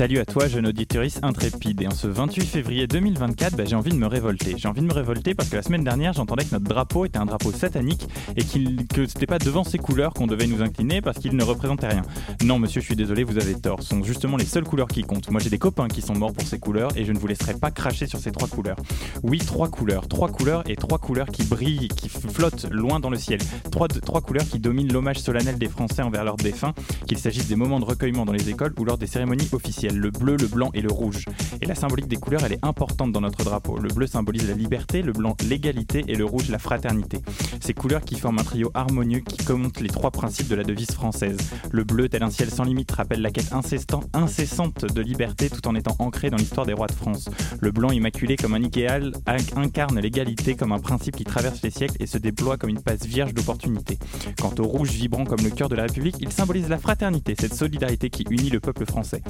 Salut à toi, jeune auditrice intrépide. Et en ce 28 février 2024, bah, j'ai envie de me révolter. J'ai envie de me révolter parce que la semaine dernière, j'entendais que notre drapeau était un drapeau satanique et qu'il, que c'était pas devant ces couleurs qu'on devait nous incliner parce qu'il ne représentait rien. Non, monsieur, je suis désolé, vous avez tort. Ce sont justement les seules couleurs qui comptent. Moi, j'ai des copains qui sont morts pour ces couleurs et je ne vous laisserai pas cracher sur ces trois couleurs. Oui, trois couleurs. Trois couleurs et trois couleurs qui brillent, qui flottent loin dans le ciel. Trois couleurs qui dominent l'hommage solennel des Français envers leurs défunts, qu'il s'agisse des moments de recueillement dans les écoles ou lors des cérémonies officielles le bleu, le blanc et le rouge. Et la symbolique des couleurs, elle est importante dans notre drapeau. Le bleu symbolise la liberté, le blanc l'égalité et le rouge la fraternité. Ces couleurs qui forment un trio harmonieux qui commente les trois principes de la devise française. Le bleu, tel un ciel sans limite, rappelle la quête incessante de liberté tout en étant ancré dans l'histoire des rois de France. Le blanc immaculé comme un idéal incarne l'égalité comme un principe qui traverse les siècles et se déploie comme une passe vierge d'opportunités. Quant au rouge vibrant comme le cœur de la République, il symbolise la fraternité, cette solidarité qui unit le peuple français.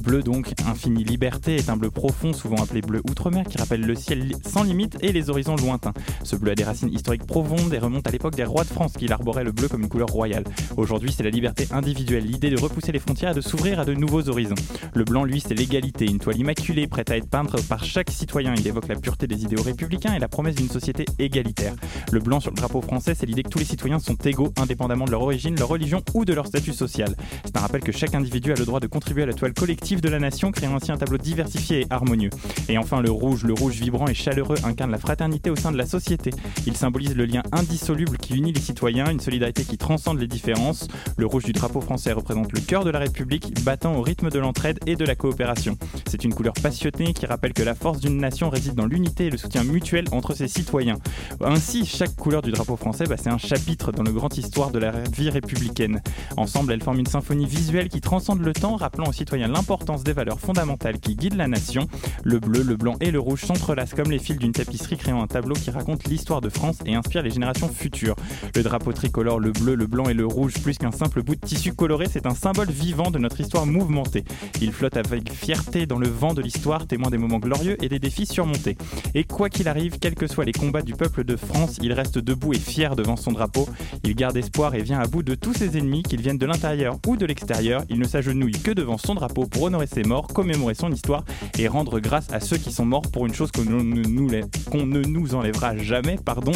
Bleu donc, Infinie Liberté, est un bleu profond, souvent appelé bleu outre-mer, qui rappelle le ciel sans limite et les horizons lointains. Ce bleu a des racines historiques profondes et remonte à l'époque des rois de France qui arboraient le bleu comme une couleur royale. Aujourd'hui, c'est la liberté individuelle, l'idée de repousser les frontières et de s'ouvrir à de nouveaux horizons. Le blanc, lui, c'est l'égalité, une toile immaculée prête à être peinte par chaque citoyen. Il évoque la pureté des idéaux républicains et la promesse d'une société égalitaire. Le blanc sur le drapeau français, c'est l'idée que tous les citoyens sont égaux, indépendamment de leur origine, leur religion ou de leur statut social. C'est un rappel que chaque individu a le droit de contribuer à la toile collective de la nation, créant ainsi un tableau diversifié et harmonieux. Et enfin, le rouge, le rouge vibrant et chaleureux, incarne la fraternité au sein de la société. Il symbolise le lien indissoluble qui unit les citoyens, une solidarité qui transcende les différences. Le rouge du drapeau français représente le cœur de la République, battant au rythme de l'entraide et de la coopération. C'est une couleur passionnée qui rappelle que la force d'une nation réside dans l'unité et le soutien mutuel entre ses citoyens. Ainsi, chaque couleur du drapeau français, bah, c'est un chapitre dans le grand histoire de la vie républicaine. Ensemble, elles forment une symphonie visuelle qui transcende le temps, rappelant aux citoyens l'importance des valeurs fondamentales qui guident la nation. Le bleu, le blanc et le rouge s'entrelacent comme les fils d'une tapisserie créant un tableau qui raconte l'histoire de France et inspire les générations futures. Le drapeau tricolore, le bleu, le blanc et le rouge, plus qu'un simple bout de tissu coloré, c'est un symbole vivant de notre histoire mouvementée. Il flotte avec fierté dans le vent de l'histoire, témoin des moments glorieux et des défis surmontés. Et quoi qu'il arrive, quels que soient les combats du peuple de France, il reste debout et fier devant son drapeau. Il garde espoir et vient à bout de tous ses ennemis, qu'ils viennent de l'intérieur ou de l'extérieur. Il ne s'agenouille que devant son drapeau pour honorer ses morts, commémorer son histoire et rendre grâce à ceux qui sont morts pour une chose qu'on ne nous, enlèvera jamais, pardon,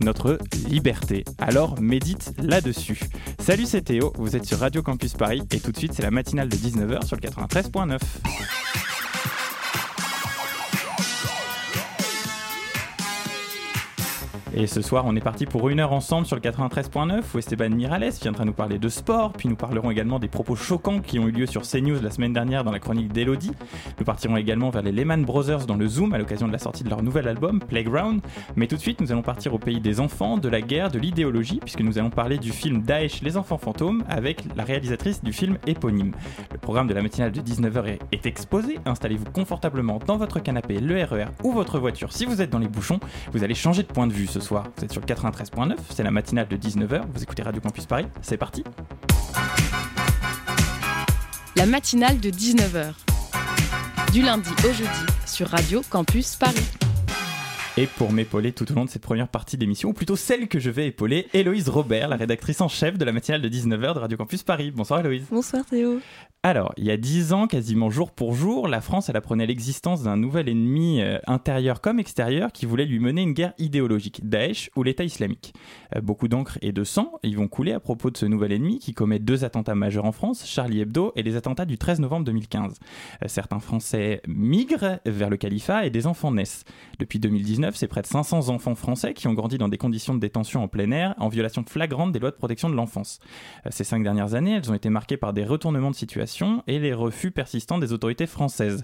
notre liberté. Alors médite là-dessus. Salut, c'est Théo, vous êtes sur Radio Campus Paris et tout de suite c'est la matinale de 19h sur le 93.9. Et ce soir, on est parti pour une heure ensemble sur le 93.9 où Esteban Mirales viendra nous parler de sport, puis nous parlerons également des propos choquants qui ont eu lieu sur CNews la semaine dernière dans la chronique d'Elodie. Nous partirons également vers les Lehman Brothers dans le Zoom à l'occasion de la sortie de leur nouvel album, Playground. Mais tout de suite, nous allons partir au pays des enfants, de la guerre, de l'idéologie, puisque nous allons parler du film Daesh, les enfants fantômes, avec la réalisatrice du film éponyme. Le programme de la matinale de 19h est, exposé. Installez-vous confortablement dans votre canapé, le RER e ou votre voiture si vous êtes dans les bouchons. Vous allez changer de point de vue ce soir vous êtes sur le 93.9, c'est la matinale de 19h, vous écoutez Radio Campus Paris, c'est parti. La matinale de 19h, du lundi au jeudi, sur Radio Campus Paris. Et pour m'épauler tout au long de cette première partie d'émission, ou plutôt celle que je vais épauler, Héloïse Robert, la rédactrice en chef de la matinale de 19h de Radio Campus Paris. Bonsoir Héloïse. Bonsoir Théo. Alors, il y a dix ans, quasiment jour pour jour, la France elle apprenait l'existence d'un nouvel ennemi euh, intérieur comme extérieur qui voulait lui mener une guerre idéologique, Daesh ou l'État islamique. Euh, beaucoup d'encre et de sang ils vont couler à propos de ce nouvel ennemi qui commet deux attentats majeurs en France, Charlie Hebdo et les attentats du 13 novembre 2015. Euh, certains Français migrent vers le califat et des enfants naissent. Depuis 2019, c'est près de 500 enfants français qui ont grandi dans des conditions de détention en plein air en violation flagrante des lois de protection de l'enfance. Ces cinq dernières années, elles ont été marquées par des retournements de situation et les refus persistants des autorités françaises.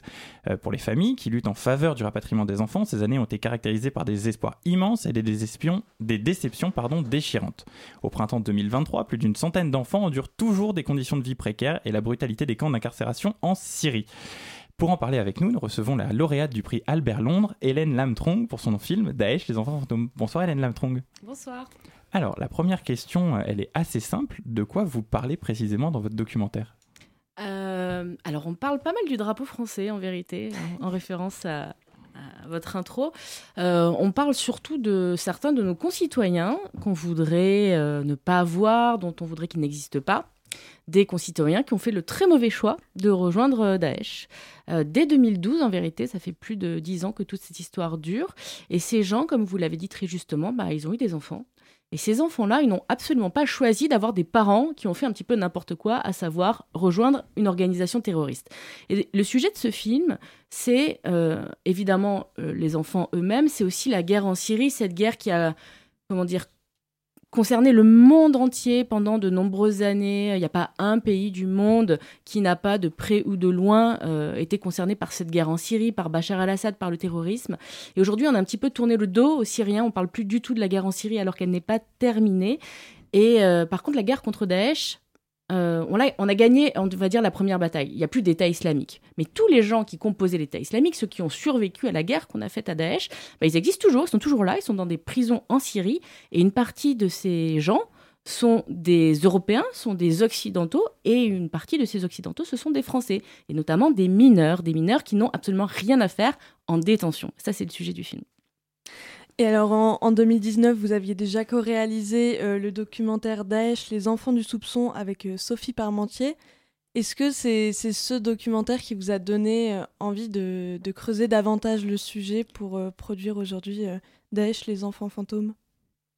Euh, pour les familles qui luttent en faveur du rapatriement des enfants, ces années ont été caractérisées par des espoirs immenses et des, des déceptions pardon, déchirantes. Au printemps 2023, plus d'une centaine d'enfants endurent toujours des conditions de vie précaires et la brutalité des camps d'incarcération en Syrie. Pour en parler avec nous, nous recevons la lauréate du prix Albert Londres, Hélène Lamtrong, pour son film Daesh, les enfants fantômes. Bonsoir Hélène Lamtrong. Bonsoir. Alors, la première question, elle est assez simple. De quoi vous parlez précisément dans votre documentaire? Euh, alors, on parle pas mal du drapeau français, en vérité, en, référence à, votre intro. Euh, on parle surtout de certains de nos concitoyens qu'on voudrait euh, ne pas avoir, dont on voudrait qu'ils n'existent pas. Des concitoyens qui ont fait le très mauvais choix de rejoindre Daesh. dès 2012, en vérité, ça fait plus de dix ans que toute cette histoire dure. Et ces gens, comme vous l'avez dit très justement, bah, ils ont eu des enfants. Et ces enfants-là, ils n'ont absolument pas choisi d'avoir des parents qui ont fait un petit peu n'importe quoi, à savoir rejoindre une organisation terroriste. Et le sujet de ce film, c'est euh, évidemment euh, les enfants eux-mêmes, c'est aussi la guerre en Syrie, cette guerre qui a, comment dire, concerné le monde entier pendant de nombreuses années. Il n'y a pas un pays du monde qui n'a pas de près ou de loin euh, été concerné par cette guerre en Syrie, par Bachar al-Assad, par le terrorisme. Et aujourd'hui, on a un petit peu tourné le dos aux Syriens. On parle plus du tout de la guerre en Syrie alors qu'elle n'est pas terminée. Et euh, par contre, la guerre contre Daesh, euh, on, a, gagné, on va dire, la première bataille. Il n'y a plus d'État islamique. Mais tous les gens qui composaient l'État islamique, ceux qui ont survécu à la guerre qu'on a faite à Daesh, bah, ils existent toujours, ils sont toujours là, ils sont dans des prisons en Syrie. Et une partie de ces gens sont des Européens, sont des Occidentaux, et une partie de ces Occidentaux, ce sont des Français, et notamment des mineurs, des mineurs qui n'ont absolument rien à faire en détention. Ça, c'est le sujet du film. Et alors en, 2019, vous aviez déjà co-réalisé euh, le documentaire Daesh, les enfants du soupçon avec euh, Sophie Parmentier. Est-ce que c'est ce documentaire qui vous a donné euh, envie de, de, creuser davantage le sujet pour produire aujourd'hui Daesh, les enfants fantômes?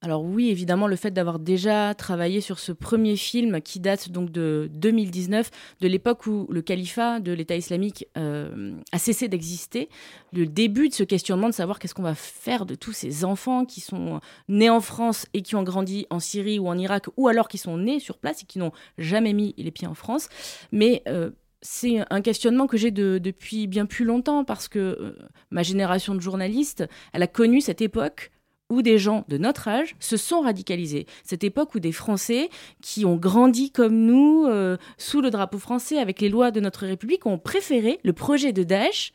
Alors oui, évidemment, le fait d'avoir déjà travaillé sur ce premier film qui date donc de 2019, de l'époque où le califat de l'État islamique euh, a cessé d'exister, le début de ce questionnement de savoir qu'est-ce qu'on va faire de tous ces enfants qui sont nés en France et qui ont grandi en Syrie ou en Irak, ou alors qui sont nés sur place et qui n'ont jamais mis les pieds en France. Mais euh, c'est un questionnement que j'ai depuis bien plus longtemps parce que euh, ma génération de journalistes, elle a connu cette époque où des gens de notre âge se sont radicalisés. Cette époque où des Français qui ont grandi comme nous, euh, sous le drapeau français, avec les lois de notre République, ont préféré le projet de Daesh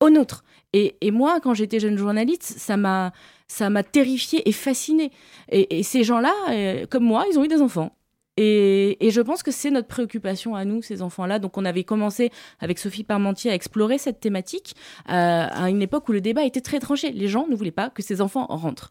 au nôtre. Et, moi, quand j'étais jeune journaliste, ça m'a ça m'a terrifié et fasciné. Et, ces gens-là, euh, comme moi, ils ont eu des enfants. Et, je pense que c'est notre préoccupation à nous, ces enfants-là. Donc on avait commencé avec Sophie Parmentier à explorer cette thématique euh, à une époque où le débat était très tranché. Les gens ne voulaient pas que ces enfants rentrent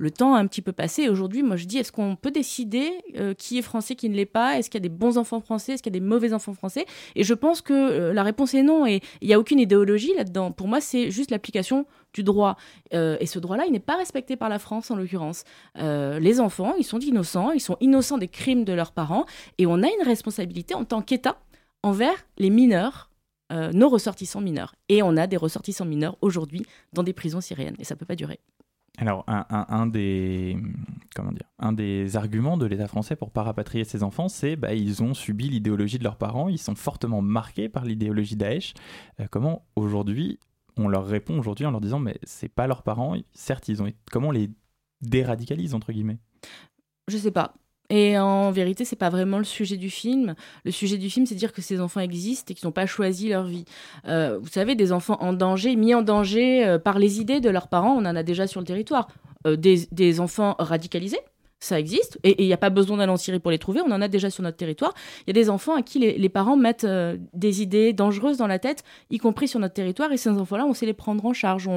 le temps a un petit peu passé. Aujourd'hui, moi, je dis, est-ce qu'on peut décider euh, qui est français, qui ne l'est pas? Est-ce qu'il y a des bons enfants français? Est-ce qu'il y a des mauvais enfants français? Et je pense que euh, la réponse est non. Et il n'y a aucune idéologie là-dedans. Pour moi, c'est juste l'application du droit. Euh, et ce droit-là, il n'est pas respecté par la France, en l'occurrence. les enfants, ils sont innocents. Ils sont innocents des crimes de leurs parents. Et on a une responsabilité en tant qu'État envers les mineurs nos ressortissants mineurs. Et on a des ressortissants mineurs aujourd'hui dans des prisons syriennes. Et ça ne peut pas durer. Alors, un, des, comment dire, un des arguments de l'État français pour pas rapatrier ses enfants, c'est bah, ont subi l'idéologie de leurs parents, ils sont fortement marqués par l'idéologie Daesh. Euh, comment aujourd'hui, on leur répond aujourd'hui en leur disant mais c'est pas leurs parents, certes ils ont, comment on les déradicalise entre guillemets? Je sais pas. Et en vérité, c'est pas vraiment le sujet du film. Le sujet du film, c'est dire que ces enfants existent et qu'ils n'ont pas choisi leur vie. Euh, vous savez, des enfants en danger, mis en danger euh, par les idées de leurs parents, on en a déjà sur le territoire. Euh, des, des, enfants radicalisés, ça existe, et il n'y a pas besoin d'aller en Syrie pour les trouver, on en a déjà sur notre territoire. Il y a des enfants à qui les, parents mettent euh, des idées dangereuses dans la tête, y compris sur notre territoire, et ces enfants-là, on sait les prendre en charge.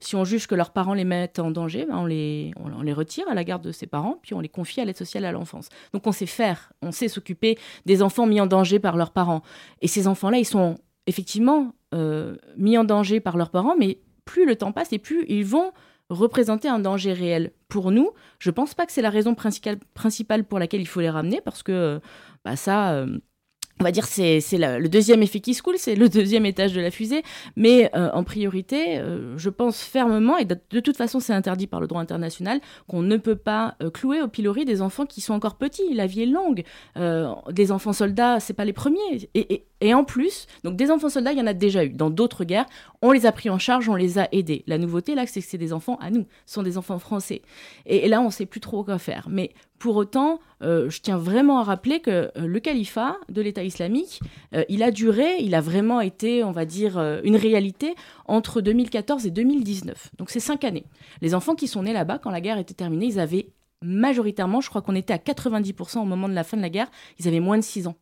si on juge que leurs parents les mettent en danger, ben on, les, on, les retire à la garde de ses parents, puis on les confie à l'aide sociale à l'enfance. Donc on sait faire, on sait s'occuper des enfants mis en danger par leurs parents. Et ces enfants-là, ils sont effectivement euh, mis en danger par leurs parents, mais plus le temps passe et plus ils vont représenter un danger réel pour nous. Je pense pas que c'est la raison principale pour laquelle il faut les ramener, parce que bah, ça, euh, on va dire c'est le deuxième effet qui se coule, c'est le deuxième étage de la fusée. Mais euh, en priorité, euh, je pense fermement, et de, toute façon c'est interdit par le droit international, qu'on ne peut pas clouer au pilori des enfants qui sont encore petits. La vie est longue. des enfants soldats, c'est pas les premiers. Et en plus, donc des enfants soldats, il y en a déjà eu. Dans d'autres guerres, on les a pris en charge, on les a aidés. La nouveauté, là, c'est que c'est des enfants à nous, ce sont des enfants français. Et, là, on ne sait plus trop quoi faire. Mais pour autant, euh, je tiens vraiment à rappeler que euh, le califat de l'État islamique, euh, il a duré, il a vraiment été, on va dire, une réalité entre 2014 et 2019. Donc c'est cinq années. Les enfants qui sont nés là-bas, quand la guerre était terminée, ils avaient majoritairement, je crois qu'on était à 90% au moment de la fin de la guerre, ils avaient moins de 6 ans.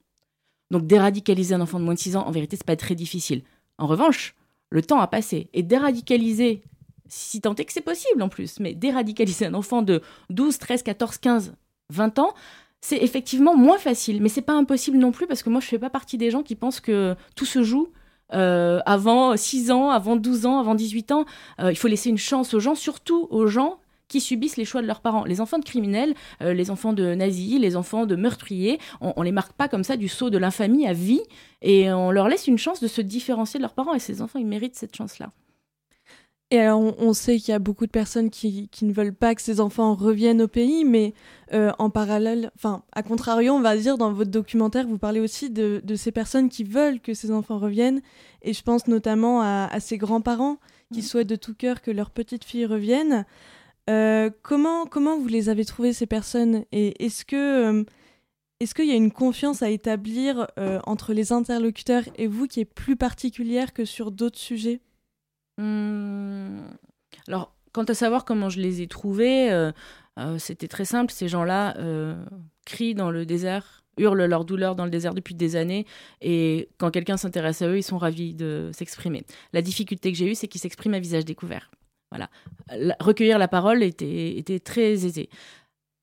Donc déradicaliser un enfant de moins de 6 ans, en vérité, c'est pas très difficile. En revanche, le temps a passé. Et déradicaliser, si tant est que c'est possible en plus, mais déradicaliser un enfant de 12, 13, 14, 15, 20 ans, c'est effectivement moins facile. Mais c'est pas impossible non plus, parce que moi, je fais pas partie des gens qui pensent que tout se joue euh, avant 6 ans, avant 12 ans, avant 18 ans. Euh, il faut laisser une chance aux gens, surtout aux gens qui subissent les choix de leurs parents. Les enfants de criminels, euh, les enfants de nazis, les enfants de meurtriers, on, ne les marque pas comme ça du saut de l'infamie à vie et on leur laisse une chance de se différencier de leurs parents et ces enfants, ils méritent cette chance-là. Et alors, on, sait qu'il y a beaucoup de personnes qui, ne veulent pas que ces enfants reviennent au pays, mais euh, en parallèle, enfin, à contrario, on va dire, dans votre documentaire, vous parlez aussi de, ces personnes qui veulent que ces enfants reviennent. Et je pense notamment à, à ces grands-parents qui mmh. souhaitent de tout cœur que leur petite fille revienne. Euh, comment, comment vous les avez trouvées, ces personnes? Et est-ce que. Euh, est-ce qu'il y a une confiance à établir euh, entre les interlocuteurs et vous qui est plus particulière que sur d'autres sujets? Mmh. Alors, quant à savoir comment je les ai trouvés, c'était très simple. Ces gens-là crient dans le désert, hurlent leur douleur dans le désert depuis des années, et quand quelqu'un s'intéresse à eux, ils sont ravis de s'exprimer. La difficulté que j'ai eue, c'est qu'ils s'expriment à visage découvert. Voilà. recueillir la parole était, très aisé.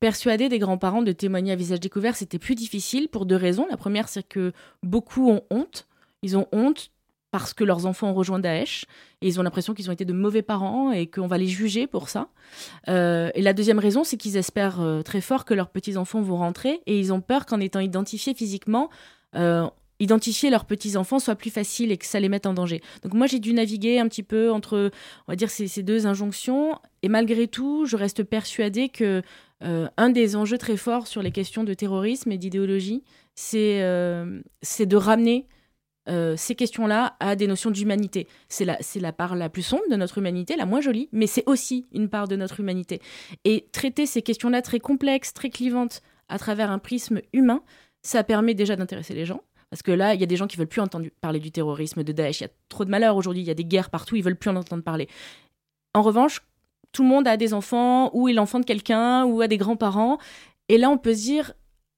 Persuader des grands-parents de témoigner à visage découvert, c'était plus difficile pour deux raisons. La première, c'est que beaucoup ont honte. Ils ont honte parce que leurs enfants ont rejoint Daesh et ils ont l'impression qu'ils ont été de mauvais parents et qu'on va les juger pour ça. Euh, et la deuxième raison, c'est qu'ils espèrent euh, très fort que leurs petits-enfants vont rentrer et ils ont peur qu'en étant identifiés physiquement, euh, identifier leurs petits-enfants soit plus facile et que ça les mette en danger. Donc moi, j'ai dû naviguer un petit peu entre, on va dire, ces, deux injonctions. Et malgré tout, je reste persuadée que euh, un des enjeux très forts sur les questions de terrorisme et d'idéologie, c'est euh, de ramener euh, ces questions-là à des notions d'humanité. C'est la, la part la plus sombre de notre humanité, la moins jolie, mais c'est aussi une part de notre humanité. Et traiter ces questions-là très complexes, très clivantes, à travers un prisme humain, ça permet déjà d'intéresser les gens, parce que là, il y a des gens qui veulent plus entendre parler du terrorisme, de Daesh. Il y a trop de malheurs aujourd'hui, il y a des guerres partout, ils veulent plus en entendre parler. En revanche, tout le monde a des enfants, ou est l'enfant de quelqu'un, ou a des grands-parents. Et là, on peut dire,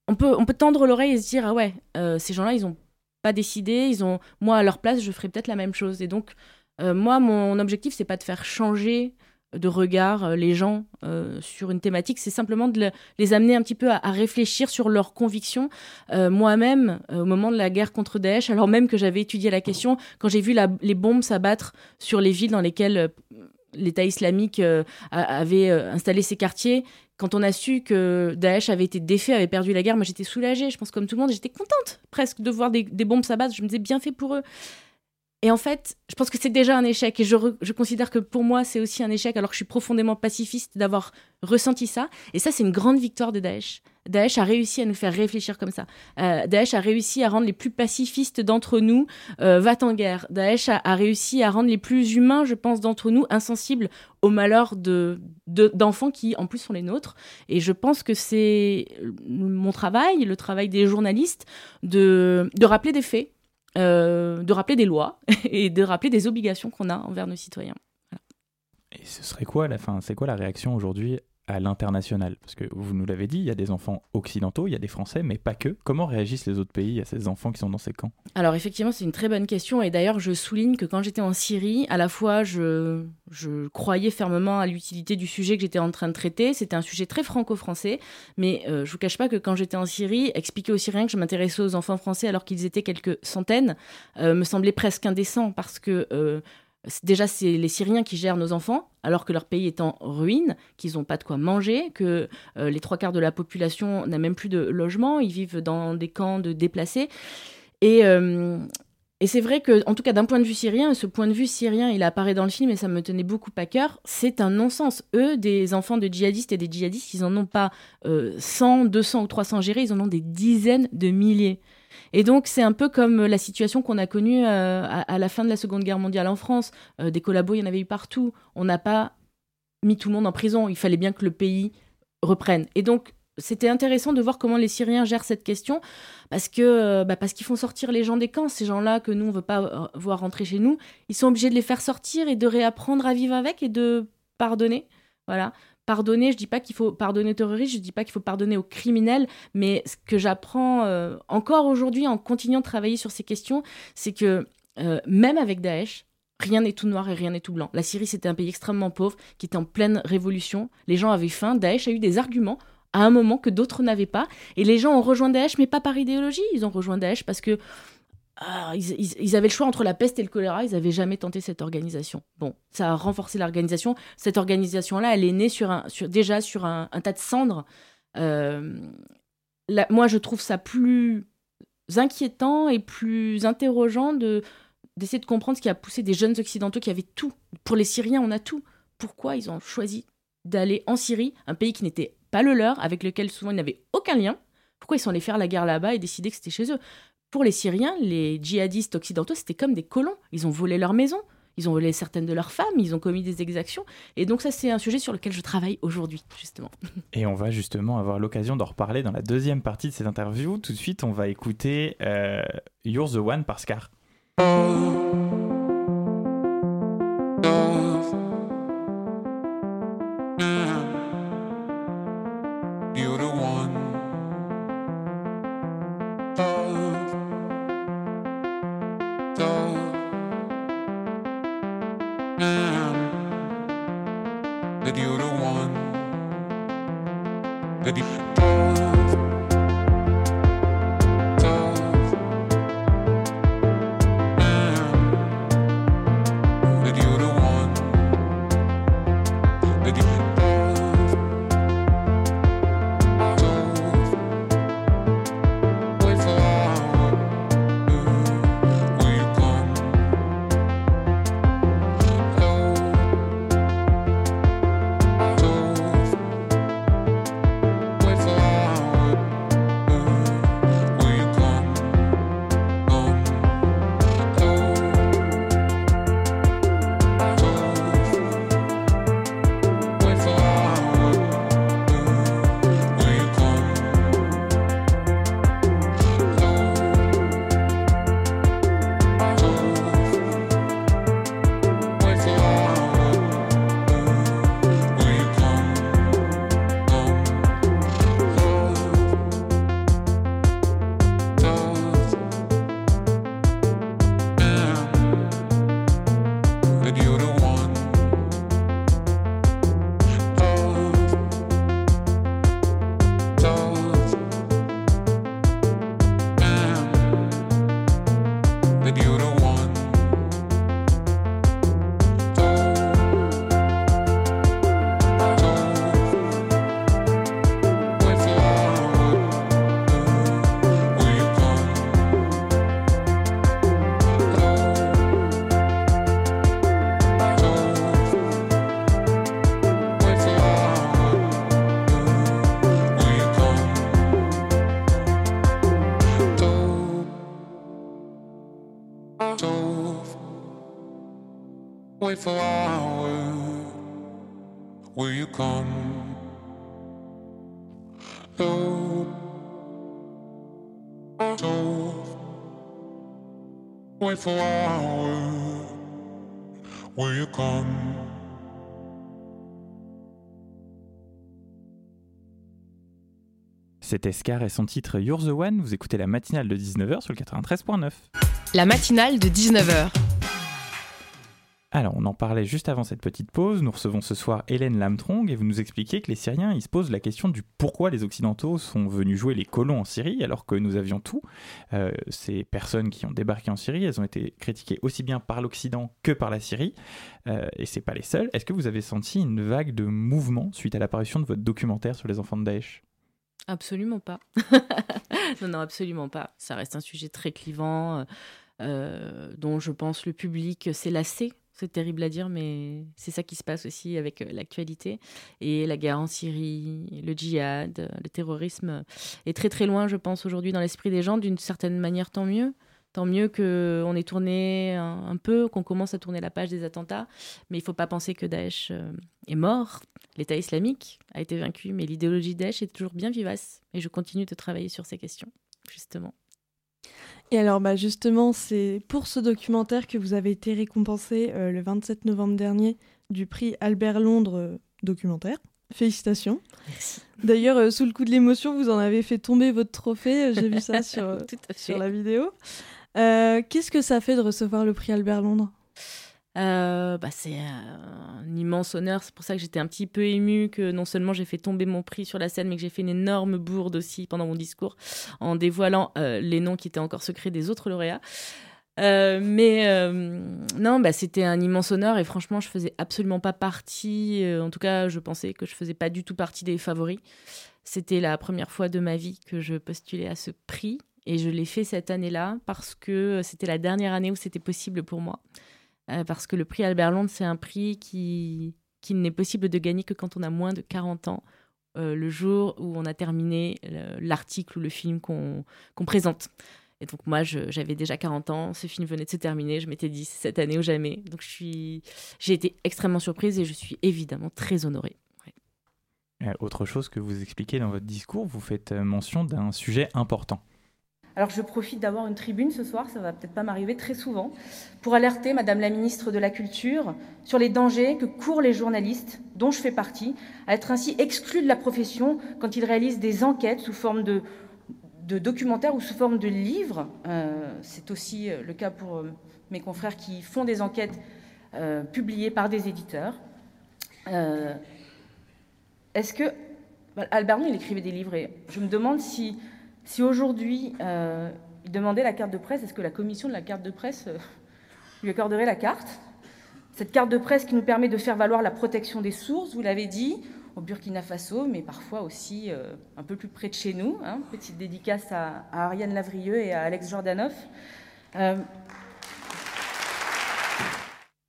on peut, on peut tendre l'oreille et se dire, ah ouais, euh, ces gens-là, ils ont pas décidé, ils ont, moi, à leur place, je ferais peut-être la même chose. Et donc, euh, moi, mon objectif, c'est pas de faire changer de regard euh, les gens euh, sur une thématique, c'est simplement de les amener un petit peu à, réfléchir sur leurs convictions. Euh, moi-même, au moment de la guerre contre Daesh, alors même que j'avais étudié la question, quand j'ai vu les bombes s'abattre sur les villes dans lesquelles l'État islamique avait installé ses quartiers, quand on a su que Daesh avait été défait, avait perdu la guerre, moi j'étais soulagée, je pense comme tout le monde, j'étais contente presque de voir des, des bombes s'abattre, je me disais bien fait pour eux. Et en fait, je pense que c'est déjà un échec. Et je, je considère que pour moi, c'est aussi un échec, alors que je suis profondément pacifiste d'avoir ressenti ça. Et ça, c'est une grande victoire de Daesh. Daesh a réussi à nous faire réfléchir comme ça. Euh, Daesh a réussi à rendre les plus pacifistes d'entre nous euh, va en guerre. Daesh a, réussi à rendre les plus humains, je pense, d'entre nous insensibles aux malheurs de, d'enfants qui, en plus, sont les nôtres. Et je pense que c'est mon travail, le travail des journalistes, de, de rappeler des faits, euh, de rappeler des lois et de rappeler des obligations qu'on a envers nos citoyens. Et ce serait quoi la fin? C'est quoi la réaction aujourd'hui à l'international Parce que vous nous l'avez dit, il y a des enfants occidentaux, il y a des Français, mais pas que. Comment réagissent les autres pays à ces enfants qui sont dans ces camps? Alors effectivement, c'est une très bonne question. Et d'ailleurs, je souligne que quand j'étais en Syrie, à la fois, je, je croyais fermement à l'utilité du sujet que j'étais en train de traiter. C'était un sujet très franco-français. Mais euh, je vous cache pas que quand j'étais en Syrie, expliquer aux Syriens que je m'intéressais aux enfants français alors qu'ils étaient quelques centaines euh, me semblait presque indécent parce que... Euh, Déjà, c'est les Syriens qui gèrent nos enfants, alors que leur pays est en ruine, qu'ils n'ont pas de quoi manger, que euh, les trois quarts de la population n'a même plus de logement, ils vivent dans des camps de déplacés. Et, euh, et c'est vrai que, en tout cas, d'un point de vue syrien, ce point de vue syrien, il apparaît dans le film et ça me tenait beaucoup à cœur, c'est un non-sens. Eux, des enfants de djihadistes et des djihadistes, ils en ont pas 100, 200 ou 300 gérés, ils en ont des dizaines de milliers. Et donc, c'est un peu comme la situation qu'on a connue euh, à, la fin de la Seconde Guerre mondiale en France. Euh, des collabos, il y en avait eu partout. On n'a pas mis tout le monde en prison. Il fallait bien que le pays reprenne. Et donc, c'était intéressant de voir comment les Syriens gèrent cette question, parce que euh, bah, qu'ils font sortir les gens des camps, ces gens-là que nous on veut pas voir rentrer chez nous, ils sont obligés de les faire sortir et de réapprendre à vivre avec et de pardonner. Voilà pardonner, je dis pas qu'il faut pardonner aux terroristes, je dis pas qu'il faut pardonner aux criminels, mais ce que j'apprends euh, encore aujourd'hui en continuant de travailler sur ces questions, c'est que euh, même avec Daesh, rien n'est tout noir et rien n'est tout blanc. La Syrie, c'était un pays extrêmement pauvre, qui était en pleine révolution. Les gens avaient faim. Daesh a eu des arguments à un moment que d'autres n'avaient pas. Et les gens ont rejoint Daesh, mais pas par idéologie. Ils ont rejoint Daesh parce que ah, ils, avaient le choix entre la peste et le choléra, ils n'avaient jamais tenté cette organisation. Bon, ça a renforcé l'organisation. Cette organisation-là, elle est née sur un, déjà sur un, tas de cendres. Euh, moi, je trouve ça plus inquiétant et plus interrogeant de d'essayer de comprendre ce qui a poussé des jeunes occidentaux qui avaient tout. Pour les Syriens, on a tout. Pourquoi ils ont choisi d'aller en Syrie, un pays qui n'était pas le leur, avec lequel souvent ils n'avaient aucun lien? Pourquoi ils sont allés faire la guerre là-bas et décider que c'était chez eux? Pour les Syriens, les djihadistes occidentaux, c'était comme des colons. Ils ont volé leurs maisons, ils ont volé certaines de leurs femmes, ils ont commis des exactions. Et donc ça, c'est un sujet sur lequel je travaille aujourd'hui, justement. Et on va justement avoir l'occasion d'en reparler dans la deuxième partie de cette interview. Tout de suite, on va écouter euh, You're the One par Scar. that you're the one that you adore. C'était Scar et son titre You're the One. Vous écoutez la matinale de 19h sur le 93.9. La matinale de 19h. Alors, on en parlait juste avant cette petite pause. Nous recevons ce soir Hélène Lamtrong et vous nous expliquez que les Syriens, ils se posent la question du pourquoi les Occidentaux sont venus jouer les colons en Syrie alors que nous avions tout. Euh, ces personnes qui ont débarqué en Syrie, elles ont été critiquées aussi bien par l'Occident que par la Syrie. Euh, et c'est pas les seules. Est-ce que vous avez senti une vague de mouvement suite à l'apparition de votre documentaire sur les enfants de Daesh? Absolument pas. non, non, absolument pas. Ça reste un sujet très clivant. dont je pense le public s'est lassé c'est terrible à dire, mais c'est ça qui se passe aussi avec euh, l'actualité. Et la guerre en Syrie, le djihad, le terrorisme est très très loin, je pense, aujourd'hui dans l'esprit des gens. D'une certaine manière, tant mieux. Tant mieux qu'on ait tourné un, peu, qu'on commence à tourner la page des attentats. Mais il ne faut pas penser que Daesh euh, est mort. L'État islamique a été vaincu, mais l'idéologie Daesh est toujours bien vivace. Et je continue de travailler sur ces questions, justement. Et alors, bah justement, c'est pour ce documentaire que vous avez été récompensé euh, le 27 novembre dernier du prix Albert Londres euh, documentaire. Félicitations. D'ailleurs, euh, sous le coup de l'émotion, vous en avez fait tomber votre trophée. J'ai vu ça sur, sur la vidéo. Qu'est-ce que ça fait de recevoir le prix Albert Londres? Euh, bah, c'est un immense honneur. C'est pour ça que j'étais un petit peu émue que non seulement j'ai fait tomber mon prix sur la scène, mais que j'ai fait une énorme bourde aussi pendant mon discours en dévoilant euh, les noms qui étaient encore secrets des autres lauréats. Euh, mais non, bah, c'était un immense honneur et franchement, je faisais absolument pas partie. en tout cas, je pensais que je faisais pas du tout partie des favoris. C'était la première fois de ma vie que je postulais à ce prix et je l'ai fait cette année-là parce que c'était la dernière année où c'était possible pour moi. Euh, parce que le prix Albert Londres, c'est un prix qui, qui n'est possible de gagner que quand on a moins de 40 ans, euh, le jour où on a terminé l'article ou le film qu'on présente. Et donc moi, j'avais déjà 40 ans, ce film venait de se terminer, je m'étais dit cette année ou jamais. Donc j'ai été extrêmement surprise et je suis évidemment très honorée. Euh, autre chose que vous expliquez dans votre discours, vous faites mention d'un sujet important. Alors je profite d'avoir une tribune ce soir, ça va peut-être pas m'arriver très souvent, pour alerter Madame la ministre de la Culture sur les dangers que courent les journalistes, dont je fais partie, à être ainsi exclus de la profession quand ils réalisent des enquêtes sous forme de, documentaires ou sous forme de livres. Euh, c'est aussi euh, le cas pour euh, mes confrères qui font des enquêtes publiées par des éditeurs. Est-ce que bah, Albert il écrivait des livres et je me demande si si aujourd'hui euh, il demandait la carte de presse, est-ce que la commission de la carte de presse euh, lui accorderait la carte? Cette carte de presse qui nous permet de faire valoir la protection des sources, vous l'avez dit, au Burkina Faso, mais parfois aussi euh, un peu plus près de chez nous. Hein. Petite dédicace à, Ariane Lavrieux et à Alex Jordanov.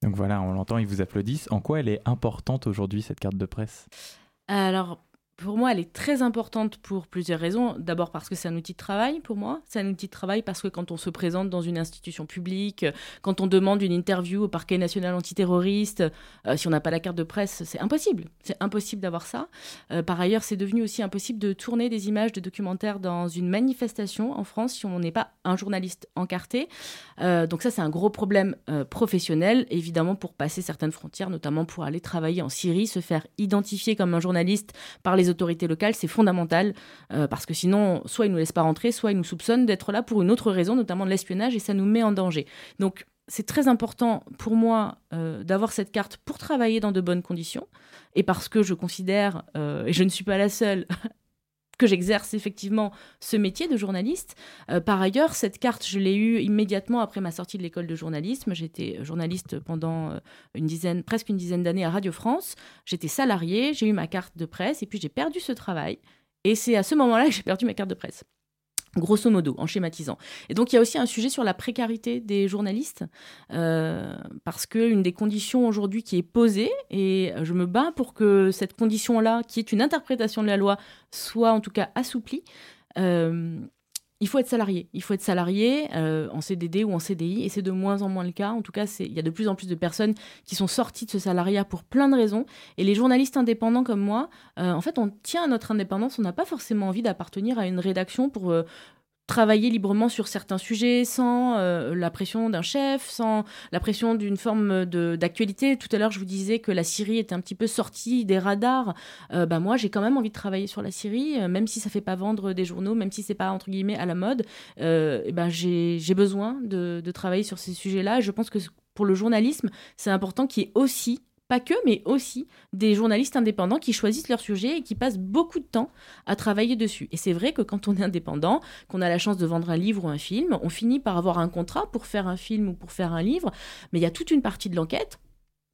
Donc voilà, on l'entend, ils vous applaudissent. En quoi elle est importante aujourd'hui, cette carte de presse? Alors, pour moi, elle est très importante pour plusieurs raisons. D'abord parce que c'est un outil de travail pour moi. C'est un outil de travail parce que quand on se présente dans une institution publique, quand on demande une interview au parquet national antiterroriste, euh, si on n'a pas la carte de presse, c'est impossible. C'est impossible d'avoir ça. Euh, par ailleurs, c'est devenu aussi impossible de tourner des images de documentaires dans une manifestation en France si on n'est pas un journaliste encarté. Euh, donc ça, c'est un gros problème professionnel, évidemment, pour passer certaines frontières, notamment pour aller travailler en Syrie, se faire identifier comme un journaliste par les autorités locales, c'est fondamental, euh, parce que sinon, soit ils nous laissent pas rentrer, soit ils nous soupçonnent d'être là pour une autre raison, notamment de l'espionnage, et ça nous met en danger. Donc, c'est très important pour moi euh, d'avoir cette carte pour travailler dans de bonnes conditions, et parce que je considère, euh, et je ne suis pas la seule, que j'exerce effectivement ce métier de journaliste. Euh, par ailleurs, cette carte, je l'ai eue immédiatement après ma sortie de l'école de journalisme. J'étais journaliste pendant euh, une dizaine, presque une dizaine d'années à Radio France. J'étais salarié, j'ai eu ma carte de presse et puis j'ai perdu ce travail. Et c'est à ce moment-là que j'ai perdu ma carte de presse grosso modo, en schématisant. Et donc il y a aussi un sujet sur la précarité des journalistes, euh, parce qu'une des conditions aujourd'hui qui est posée, et je me bats pour que cette condition-là, qui est une interprétation de la loi, soit en tout cas assouplie. Euh, il faut être salarié. Il faut être salarié euh, en CDD ou en CDI, et c'est de moins en moins le cas. En tout cas, il y a de plus en plus de personnes qui sont sorties de ce salariat pour plein de raisons. Et les journalistes indépendants comme moi, en fait, on tient à notre indépendance. On n'a pas forcément envie d'appartenir à une rédaction pour travailler librement sur certains sujets sans euh, la pression d'un chef, sans la pression d'une forme d'actualité. Tout à l'heure, je vous disais que la Syrie était un petit peu sortie des radars. Euh, bah, moi, j'ai quand même envie de travailler sur la Syrie, euh, même si ça fait pas vendre des journaux, même si c'est pas entre guillemets à la mode. et ben, j'ai besoin de, de travailler sur ces sujets-là. Je pense que pour le journalisme, c'est important qu'il y ait aussi pas que, mais aussi des journalistes indépendants qui choisissent leur sujet et qui passent beaucoup de temps à travailler dessus. Et c'est vrai que quand on est indépendant, qu'on a la chance de vendre un livre ou un film, on finit par avoir un contrat pour faire un film ou pour faire un livre, mais il y a toute une partie de l'enquête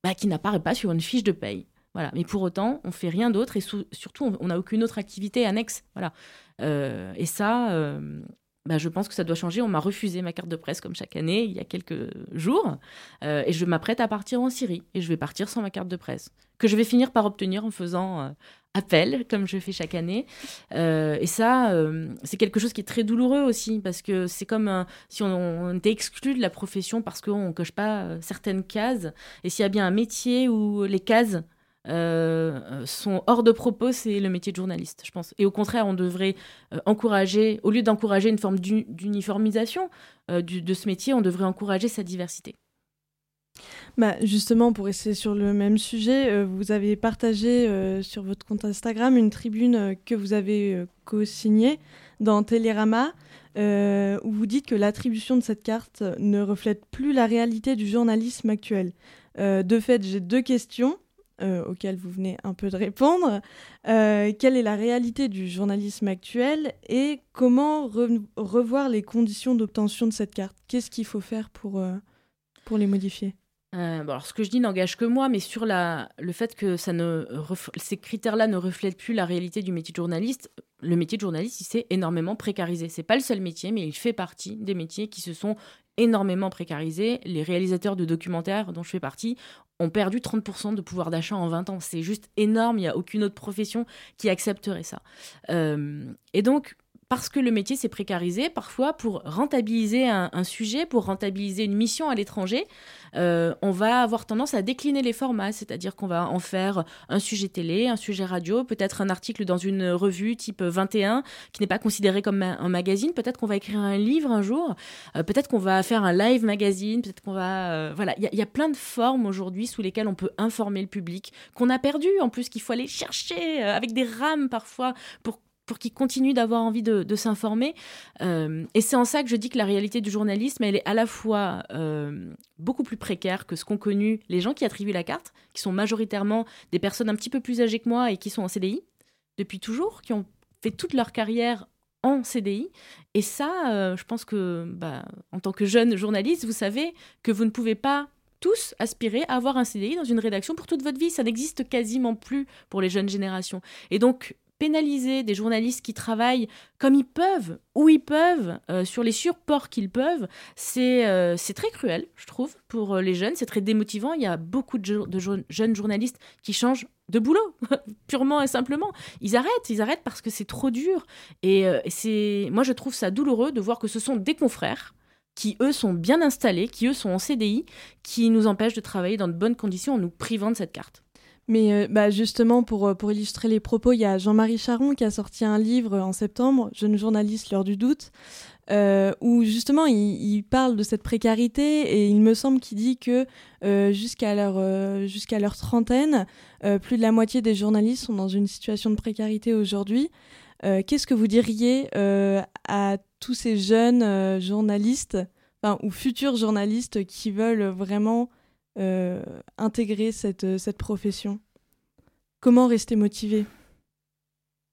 bah, qui n'apparaît pas sur une fiche de paye. Voilà. Mais pour autant, on fait rien d'autre et surtout, on n'a aucune autre activité annexe. Voilà. Euh, et ça, euh, bah, je pense que ça doit changer. On m'a refusé ma carte de presse comme chaque année il y a quelques jours. Euh, et je m'apprête à partir en Syrie. Et je vais partir sans ma carte de presse. Que je vais finir par obtenir en faisant euh, appel, comme je fais chaque année. Euh, et ça, c'est quelque chose qui est très douloureux aussi. Parce que c'est comme si on, était exclu de la profession parce qu'on ne coche pas certaines cases. Et s'il y a bien un métier où les cases euh, sont hors de propos, c'est le métier de journaliste, je pense. Et au contraire, on devrait euh, encourager, au lieu d'encourager une forme d'uniformisation euh, de ce métier, on devrait encourager sa diversité. Bah justement, pour rester sur le même sujet, vous avez partagé sur votre compte Instagram une tribune que vous avez co-signée dans Télérama, où vous dites que l'attribution de cette carte ne reflète plus la réalité du journalisme actuel. de fait, j'ai deux questions. Euh, auquel vous venez un peu de répondre. Euh, quelle est la réalité du journalisme actuel et comment revoir les conditions d'obtention de cette carte? Qu'est-ce qu'il faut faire pour, euh, pour les modifier? Alors, ce que je dis n'engage que moi, mais sur la, le fait que ça ne ces critères-là ne reflètent plus la réalité du métier de journaliste, le métier de journaliste, s'est énormément précarisé. C'est pas le seul métier, mais il fait partie des métiers qui se sont énormément précarisés. Les réalisateurs de documentaires dont je fais partie ont perdu 30% de pouvoir d'achat en 20 ans. C'est juste énorme, il n'y a aucune autre profession qui accepterait ça. Euh, et donc, parce que le métier s'est précarisé, parfois pour rentabiliser un, sujet, pour rentabiliser une mission à l'étranger, euh, on va avoir tendance à décliner les formats, c'est-à-dire qu'on va en faire un sujet télé, un sujet radio, peut-être un article dans une revue type 21 qui n'est pas considéré comme un magazine, peut-être qu'on va écrire un livre un jour, euh, peut-être qu'on va faire un live magazine, peut-être qu'on va... Euh, voilà, il y, y, a plein de formes aujourd'hui sous lesquelles on peut informer le public, qu'on a perdu en plus, qu'il faut aller chercher avec des rames parfois pour pour qu'ils continuent d'avoir envie de, s'informer. Euh, et c'est en ça que je dis que la réalité du journalisme, elle est à la fois euh, beaucoup plus précaire que ce qu'ont connu les gens qui attribuent la carte, qui sont majoritairement des personnes un petit peu plus âgées que moi et qui sont en CDI depuis toujours, qui ont fait toute leur carrière en CDI. Et ça, euh, je pense que, bah, en tant que jeune journaliste, vous savez que vous ne pouvez pas tous aspirer à avoir un CDI dans une rédaction pour toute votre vie. Ça n'existe quasiment plus pour les jeunes générations. Et donc, pénaliser des journalistes qui travaillent comme ils peuvent, où ils peuvent, euh, sur les supports qu'ils peuvent, c'est euh, c'est très cruel, je trouve, pour euh, les jeunes. C'est très démotivant. Il y a beaucoup de, de jeunes journalistes qui changent de boulot, purement et simplement. Ils arrêtent, ils arrêtent parce que c'est trop dur. Et c'est, moi, je trouve ça douloureux de voir que ce sont des confrères qui, eux, sont bien installés, qui, eux, sont en CDI, qui nous empêchent de travailler dans de bonnes conditions en nous privant de cette carte. Mais euh, bah justement, pour, euh, pour illustrer les propos, il y a Jean-Marie Charon qui a sorti un livre en septembre, Jeune journaliste, l'heure du doute, euh, où justement il, parle de cette précarité et il me semble qu'il dit que jusqu'à leur, jusqu'à leur trentaine, plus de la moitié des journalistes sont dans une situation de précarité aujourd'hui. Qu'est-ce que vous diriez à tous ces jeunes journalistes, enfin, ou futurs journalistes qui veulent vraiment intégrer cette, euh, cette profession? Comment rester motivé?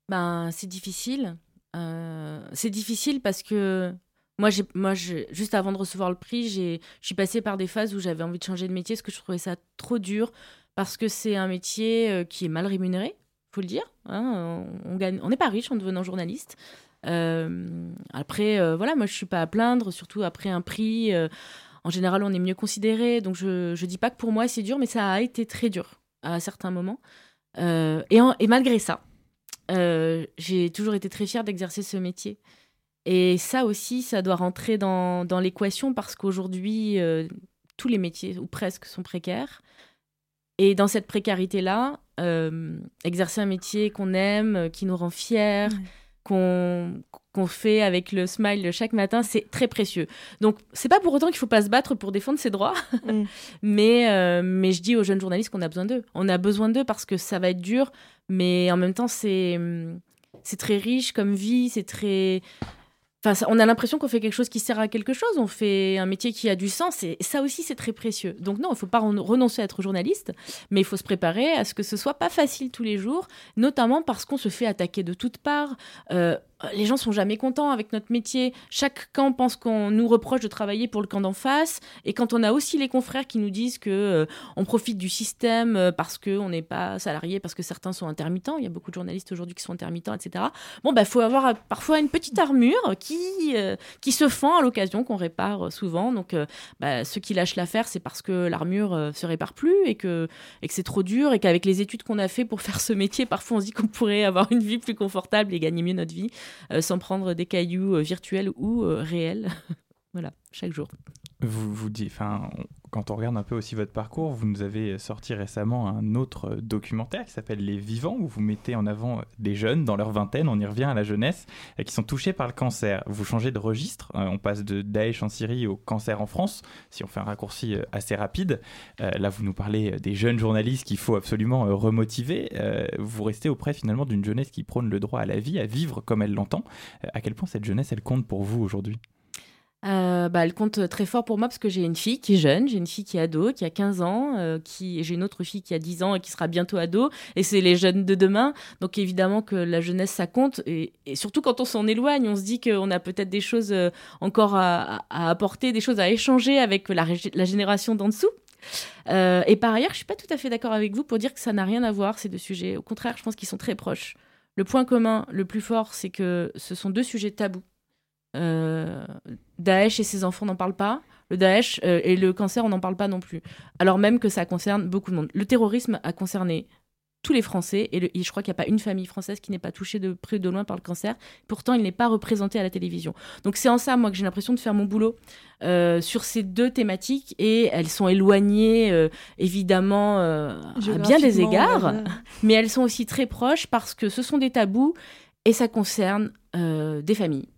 Ben, C'est difficile. Euh, c'est difficile parce que moi, moi juste avant de recevoir le prix, je suis passée par des phases où j'avais envie de changer de métier parce que je trouvais ça trop dur, parce que c'est un métier qui est mal rémunéré, faut le dire. Hein, on gagne, on n'est pas riche en devenant journaliste. après, voilà, moi je suis pas à plaindre, surtout après un prix en général, on est mieux considéré. Donc, je ne dis pas que pour moi, c'est dur, mais ça a été très dur à certains moments. Euh, et, malgré ça, euh, j'ai toujours été très fière d'exercer ce métier. Et ça aussi, ça doit rentrer dans, l'équation parce qu'aujourd'hui, euh, tous les métiers, ou presque, sont précaires. Et dans cette précarité-là, exercer un métier qu'on aime, qui nous rend fiers, qu'on qu'on fait avec le smile chaque matin, c'est très précieux. Donc, c'est pas pour autant qu'il faut pas se battre pour défendre ses droits, mm. mais, euh, mais je dis aux jeunes journalistes qu'on a besoin d'eux. On a besoin d'eux parce que ça va être dur, mais en même temps, c'est c'est très riche comme vie, c'est très On a l'impression qu'on fait quelque chose qui sert à quelque chose, on fait un métier qui a du sens, et ça aussi c'est très précieux. Donc non, il ne faut pas renoncer à être journaliste, mais il faut se préparer à ce que ce soit pas facile tous les jours, notamment parce qu'on se fait attaquer de toutes parts. Euh, les gens sont jamais contents avec notre métier. Chaque camp pense qu'on nous reproche de travailler pour le camp d'en face. Et quand on a aussi les confrères qui nous disent que euh, on profite du système euh, parce qu'on n'est pas salarié, parce que certains sont intermittents, il y a beaucoup de journalistes aujourd'hui qui sont intermittents, etc. Bon, bah, faut avoir parfois une petite armure qui, qui se fend à l'occasion, qu'on répare souvent. Donc, bah, ceux qui lâchent l'affaire, c'est parce que l'armure se répare plus et que, et que c'est trop dur et qu'avec les études qu'on a fait pour faire ce métier, parfois on se dit qu'on pourrait avoir une vie plus confortable et gagner mieux notre vie. Euh, sans prendre des cailloux euh, virtuels ou euh, réels. voilà, chaque jour. Vous vous dites, enfin, quand on regarde un peu aussi votre parcours, vous nous avez sorti récemment un autre documentaire qui s'appelle Les Vivants, où vous mettez en avant des jeunes dans leur vingtaine, on y revient à la jeunesse, qui sont touchés par le cancer. Vous changez de registre, on passe de Daesh en Syrie au cancer en France, si on fait un raccourci assez rapide. Là, vous nous parlez des jeunes journalistes qu'il faut absolument remotiver. Vous restez auprès finalement d'une jeunesse qui prône le droit à la vie, à vivre comme elle l'entend. À quel point cette jeunesse, elle compte pour vous aujourd'hui? Euh, bah, elle compte très fort pour moi parce que j'ai une fille qui est jeune, j'ai une fille qui est ado, qui a 15 ans, euh, j'ai une autre fille qui a 10 ans et qui sera bientôt ado, et c'est les jeunes de demain. Donc évidemment que la jeunesse, ça compte, et, surtout quand on s'en éloigne, on se dit qu'on a peut-être des choses euh, encore à, apporter, des choses à échanger avec la, génération d'en dessous. et par ailleurs, je suis pas tout à fait d'accord avec vous pour dire que ça n'a rien à voir, ces deux sujets. Au contraire, je pense qu'ils sont très proches. Le point commun le plus fort, c'est que ce sont deux sujets tabous Daesh et ses enfants n'en parlent pas. Le Daesh euh, et le cancer, on n'en parle pas non plus. Alors même que ça concerne beaucoup de monde. Le terrorisme a concerné tous les Français et, je crois qu'il n'y a pas une famille française qui n'est pas touchée de près ou de loin par le cancer. Pourtant, il n'est pas représenté à la télévision. Donc c'est en ça, moi, que j'ai l'impression de faire mon boulot euh, sur ces deux thématiques et elles sont éloignées, évidemment, à bien des égards, mais elles sont aussi très proches parce que ce sont des tabous et ça concerne des familles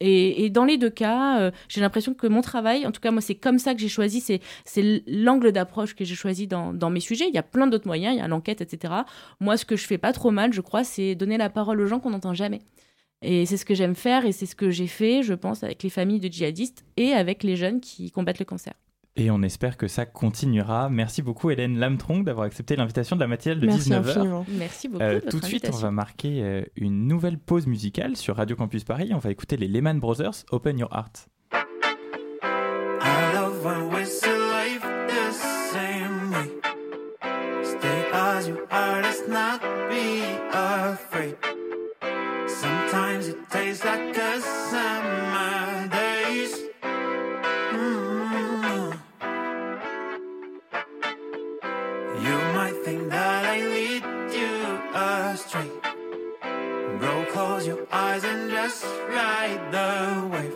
et, dans les deux cas, euh, j'ai l'impression que mon travail, en tout cas moi c'est comme ça que j'ai choisi, c'est l'angle d'approche que j'ai choisi dans, dans, mes sujets. Il y a plein d'autres moyens, il y a l'enquête, etc. Moi ce que je fais pas trop mal, je crois, c'est donner la parole aux gens qu'on n'entend jamais. Et c'est ce que j'aime faire et c'est ce que j'ai fait, je pense, avec les familles de djihadistes et avec les jeunes qui combattent le cancer. Et on espère que ça continuera. Merci beaucoup Hélène Lamtron d'avoir accepté l'invitation de la matinale de Merci 19h. Merci beaucoup. Euh, tout de suite, on va marquer euh, une nouvelle pause musicale sur Radio Campus Paris. On va écouter les Lehman Brothers, Open Your Heart. doesn't just ride the wave.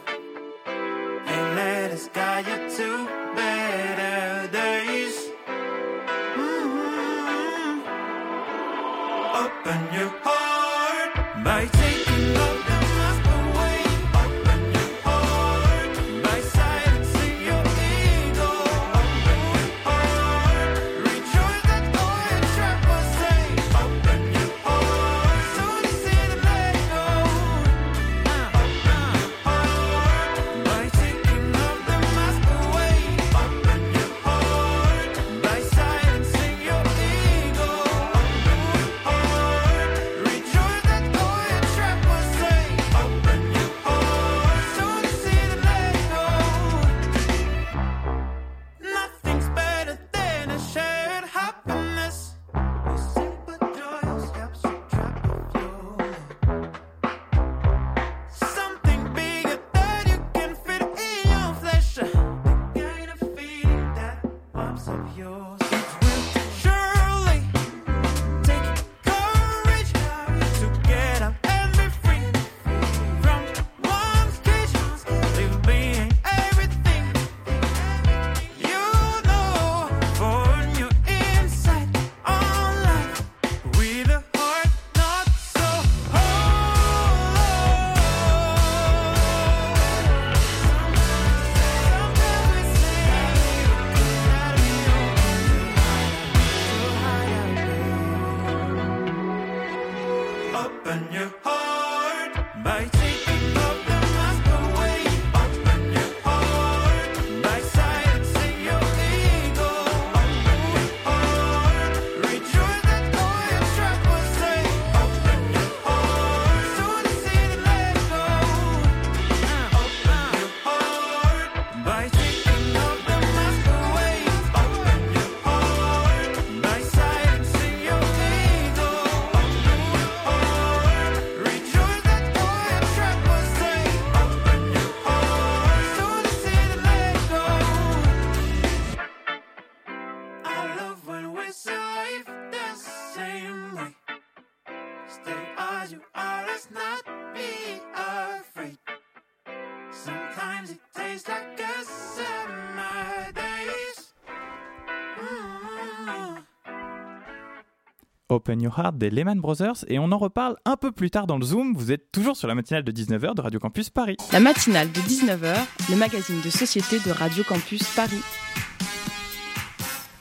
Open Your Heart des Lehman Brothers et on en reparle un peu plus tard dans le Zoom. Vous êtes toujours sur la matinale de 19h de Radio Campus Paris. La matinale de 19h, le magazine de société de Radio Campus Paris.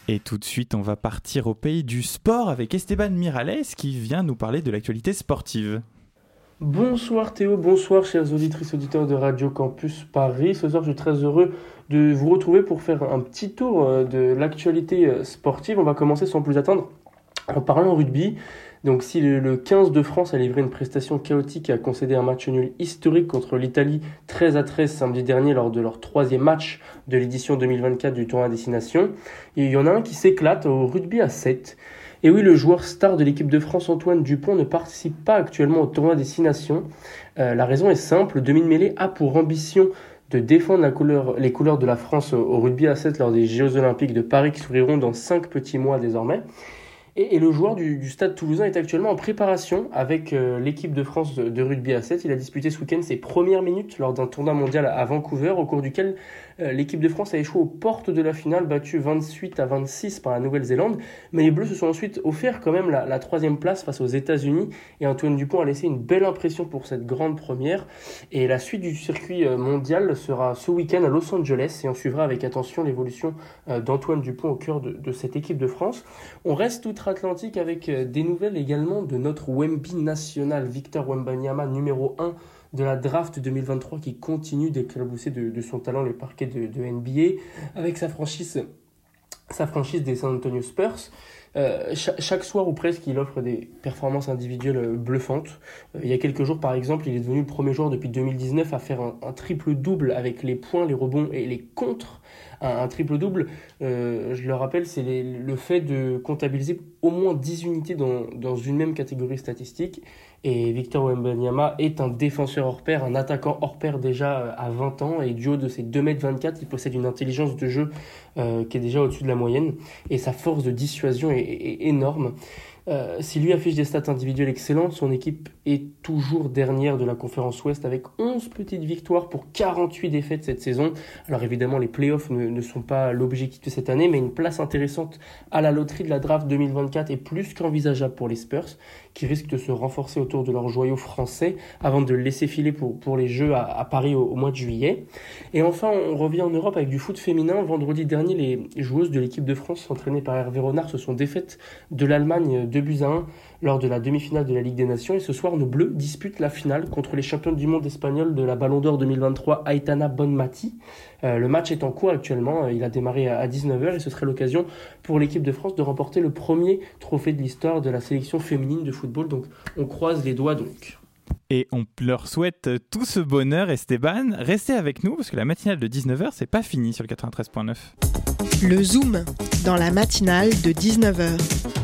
Et tout de suite, on va partir au pays du sport avec Esteban Miralles qui vient nous parler de l'actualité sportive. Bonsoir Théo, bonsoir chers auditrices auditeurs de Radio Campus Paris. Ce soir, je suis très heureux de vous retrouver pour faire un petit tour euh, de l'actualité euh, sportive. On va commencer sans plus attendre en parlant rugby. Donc si le, 15 de France a livré une prestation chaotique et a concédé un match nul historique contre l'Italie 13 à 13 samedi dernier lors de leur troisième match de l'édition 2024 du tournoi destination, il y en a un qui s'éclate au rugby à 7. Et oui, le joueur star de l'équipe de France, Antoine Dupont, ne participe pas actuellement au tournoi à destination. Euh, la raison est simple, Demi Mêlée a pour ambition de défendre les couleurs de la France au rugby à 7 lors des Jeux Olympiques de Paris qui s'ouvriront dans 5 petits mois désormais. Et, le joueur du, Stade toulousain est actuellement en préparation avec euh, l'équipe de France de, rugby à 7. Il a disputé ce week-end ses premières minutes lors d'un tournoi mondial à Vancouver, au cours duquel l'équipe de France a échoué aux portes de la finale, battue 28 à 26 par la Nouvelle-Zélande. Mais les Bleus se sont ensuite offert quand même la, troisième place face aux États-Unis. Et Antoine Dupont a laissé une belle impression pour cette grande première. Et la suite du circuit euh, mondial sera ce week-end à Los Angeles. Et on suivra avec attention l'évolution euh, d'Antoine Dupont au cœur de, de, cette équipe de France. On reste outre-Atlantique avec des nouvelles également de notre Wemby national, Victor Wembanyama, numéro 1 de la draft 2023 qui continue d'éclabousser de, son talent les parquets de, NBA avec sa franchise, sa franchise des San Antonio Spurs. Euh, chaque, soir ou presque, il offre des performances individuelles bluffantes. Euh, il y a quelques jours, par exemple, il est devenu le premier joueur depuis 2019 à faire un, triple-double avec les points, les rebonds et les contres. Un, triple-double, euh, je le rappelle, c'est le fait de comptabiliser au moins 10 unités dans, dans une même catégorie statistique. Et Victor Wembanyama est un défenseur hors pair, un attaquant hors pair déjà euh, à 20 ans. Et du haut de ses 2m24, il possède une intelligence de jeu euh, qui est déjà au-dessus de la moyenne. Et sa force de dissuasion est énorme. Euh, si lui affiche des stats individuelles excellentes, son équipe est toujours dernière de la conférence Ouest avec 11 petites victoires pour 48 défaites cette saison. Alors évidemment, les playoffs ne, ne sont pas l'objectif de cette année, mais une place intéressante à la loterie de la draft 2024 est plus qu'envisageable pour les Spurs, qui risquent de se renforcer autour de leur joyau français avant de le laisser filer pour, les Jeux à, Paris au, mois de juillet. Et enfin, on revient en Europe avec du foot féminin. Vendredi dernier, les joueuses de l'équipe de France, entraînées par Hervé Renard, se sont défaites de l'Allemagne 2 buts à 1 lors de la demi-finale de la Ligue des Nations. Et ce soir, nos Bleus disputent la finale contre les champions du monde espagnols de la Ballon d'Or 2023, Aitana Bonmati. Euh, le match est en cours actuellement, il a démarré à 19h et ce serait l'occasion pour l'équipe de France de remporter le premier trophée de l'histoire de la sélection féminine de football. Donc on croise les doigts donc. Et on leur souhaite tout ce bonheur, Esteban. Restez avec nous parce que la matinale de 19h, c'est pas fini sur le 93.9. Le Zoom, dans la matinale de 19h.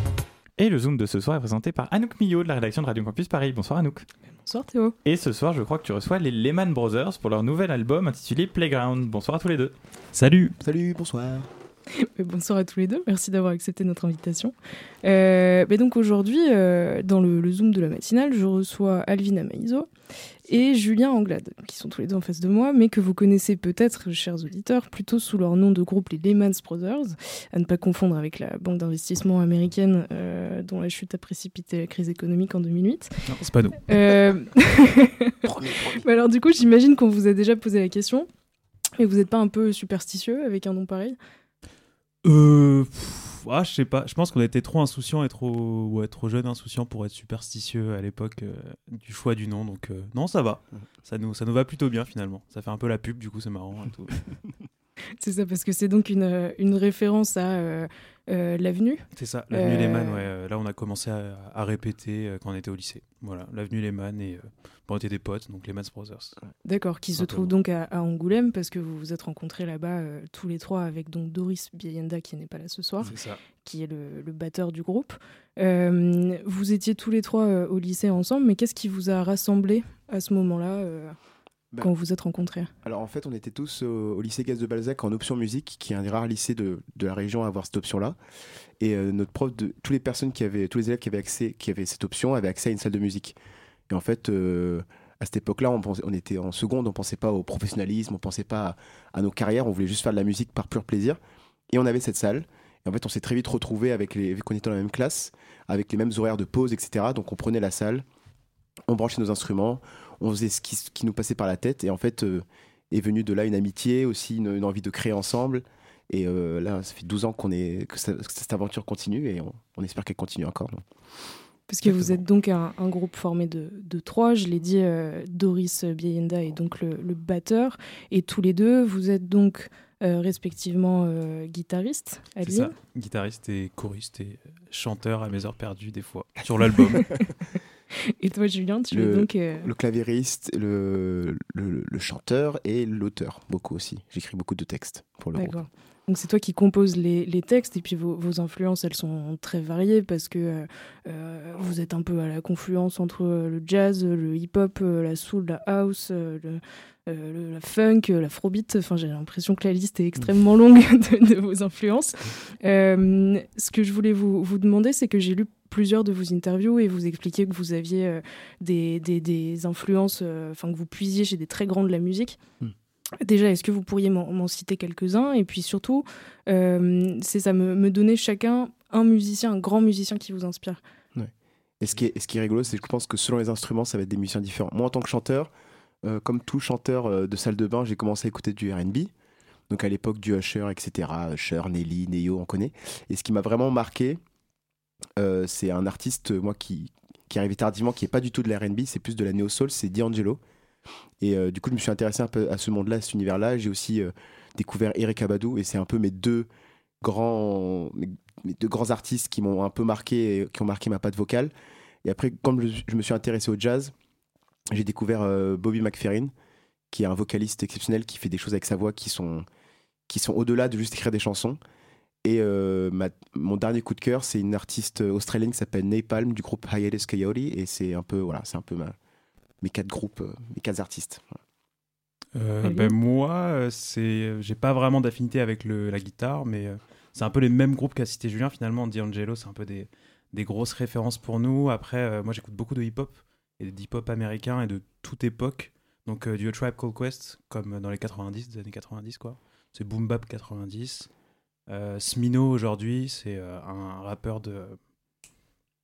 Et le Zoom de ce soir est présenté par Anouk Millot de la rédaction de Radio Campus Paris. Bonsoir Anouk. Bonsoir Théo. Et ce soir, je crois que tu reçois les Lehman Brothers pour leur nouvel album intitulé Playground. Bonsoir à tous les deux. Salut. Salut, bonsoir. Bonsoir à tous les deux, merci d'avoir accepté notre invitation. Euh, donc aujourd'hui, euh, dans le, Zoom de la matinale, je reçois Alvina Maïzo et Julien Anglade, qui sont tous les deux en face de moi, mais que vous connaissez peut-être, chers auditeurs, plutôt sous leur nom de groupe, les Lehman Brothers, à ne pas confondre avec la banque d'investissement américaine euh, dont la chute a précipité la crise économique en 2008. Non, c'est pas nous. alors du coup, j'imagine qu'on vous a déjà posé la question, mais vous n'êtes pas un peu superstitieux avec un nom pareil? Euh, ah, je sais pas. Je pense qu'on était trop insouciants et trop, ouais, trop jeunes insouciants pour être superstitieux à l'époque euh, du choix du nom. Donc euh, non, ça va. Ça nous, ça nous va plutôt bien finalement. Ça fait un peu la pub, du coup, c'est marrant. c'est ça, parce que c'est donc une, une référence à euh, l'avenue. C'est ça, l'avenue Lehman. Ouais. Là, on a commencé à, répéter quand on était au lycée. Voilà, l'avenue Lehman et bon, on était des potes, donc Lehman Brothers. D'accord, qui se trouve donc à, Angoulême parce que vous vous êtes rencontrés là-bas tous les trois avec donc Doris Biayenda qui n'est pas là ce soir, qui est le, batteur du groupe. vous étiez tous les trois au lycée ensemble, mais qu'est-ce qui vous a rassemblé à ce moment-là bah, quand vous vous êtes rencontrés Alors en fait, on était tous au, lycée Gaz de Balzac en option musique, qui est un des rares lycées de, de la région à avoir cette option-là. Et euh, notre prof, de, toutes les personnes qui avaient, tous les élèves qui avaient accès, qui avaient cette option, avaient accès à une salle de musique. Et en fait, euh, à cette époque-là, on, on, était en seconde, on pensait pas au professionnalisme, on pensait pas à, nos carrières, on voulait juste faire de la musique par pur plaisir. Et on avait cette salle. Et en fait, on s'est très vite retrouvé avec les, vu qu'on était dans la même classe, avec les mêmes horaires de pause, etc. Donc on prenait la salle, on branchait nos instruments, on faisait ce qui, nous passait par la tête. Et en fait, euh, est venue de là une amitié, aussi une, envie de créer ensemble. Et euh, là, ça fait 12 ans qu'on est, que, cette aventure continue et on, espère qu'elle continue encore. Parce que vous êtes donc un, groupe formé de, de, trois, je l'ai dit, euh, Doris Bienda est donc le, batteur, et tous les deux, vous êtes donc respectivement guitariste, C'est ça, guitariste et choriste et chanteur à mes heures perdues des fois, sur l'album. Et toi, Julien, tu le, es donc. Euh, le clavieriste, le, le, chanteur et l'auteur, beaucoup aussi. J'écris beaucoup de textes pour le groupe. Donc c'est toi qui composes les, les, textes et puis vos, vos, influences, elles sont très variées parce que euh, euh, vous êtes un peu à la confluence entre le jazz, le hip-hop, la soul, la house, le, la funk, l'afrobeat. Enfin, j'ai l'impression que la liste est extrêmement longue de, de vos influences. ce que je voulais vous, vous demander, c'est que j'ai lu plusieurs de vos interviews et vous expliquiez que vous aviez euh, des, des, influences, euh, enfin que vous puisiez chez des très grands de la musique. Hmm. Déjà, est-ce que vous pourriez m'en citer quelques-uns? Et puis surtout, euh, c'est ça, me, me, donner chacun un musicien, un grand musicien qui vous inspire. Et ce qui est, ce qui est rigolo, c'est que je pense que selon les instruments, ça va être des musiciens différents. Moi, en tant que chanteur, comme tout chanteur de salle de bain, j'ai commencé à écouter du RB. Donc à l'époque du Usher, etc. Usher, Nelly, Neo, on connaît. Et ce qui m'a vraiment marqué, c'est un artiste, moi, qui, qui est tardivement, qui est pas du tout de l'R&B, c'est plus de la neo soul, c'est D'Angelo. Et euh, du coup, je me suis intéressé un peu à ce monde-là, à cet univers-là. J'ai aussi euh, découvert Eric Abadou, et c'est un peu mes deux grands, mes, deux grands artistes qui m'ont un peu marqué, qui ont marqué ma patte vocale. Et après, comme je, me suis intéressé au jazz, j'ai découvert Bobby McFerrin, qui est un vocaliste exceptionnel, qui fait des choses avec sa voix qui sont, qui sont au-delà de juste écrire des chansons. Et euh, mon dernier coup de cœur, c'est une artiste australienne qui s'appelle Napalm du groupe Hiatus Coyote. Et c'est un peu, voilà, c'est un peu mes quatre groupes, euh, mes quatre artistes. Euh, ben moi, c'est, j'ai pas vraiment d'affinité avec le, la guitare, mais c'est un peu les mêmes groupes qu'a cité Julien. Finalement, D'Angelo, c'est un peu des, des, grosses références pour nous. Après, moi, j'écoute beaucoup de hip-hop et d'hip-hop américain et de toute époque. Donc, du Tribe Called Quest, comme dans les 90, des années 90, quoi. C'est Boom Bap 90. Euh, Smino aujourd'hui, c'est euh, un rappeur de,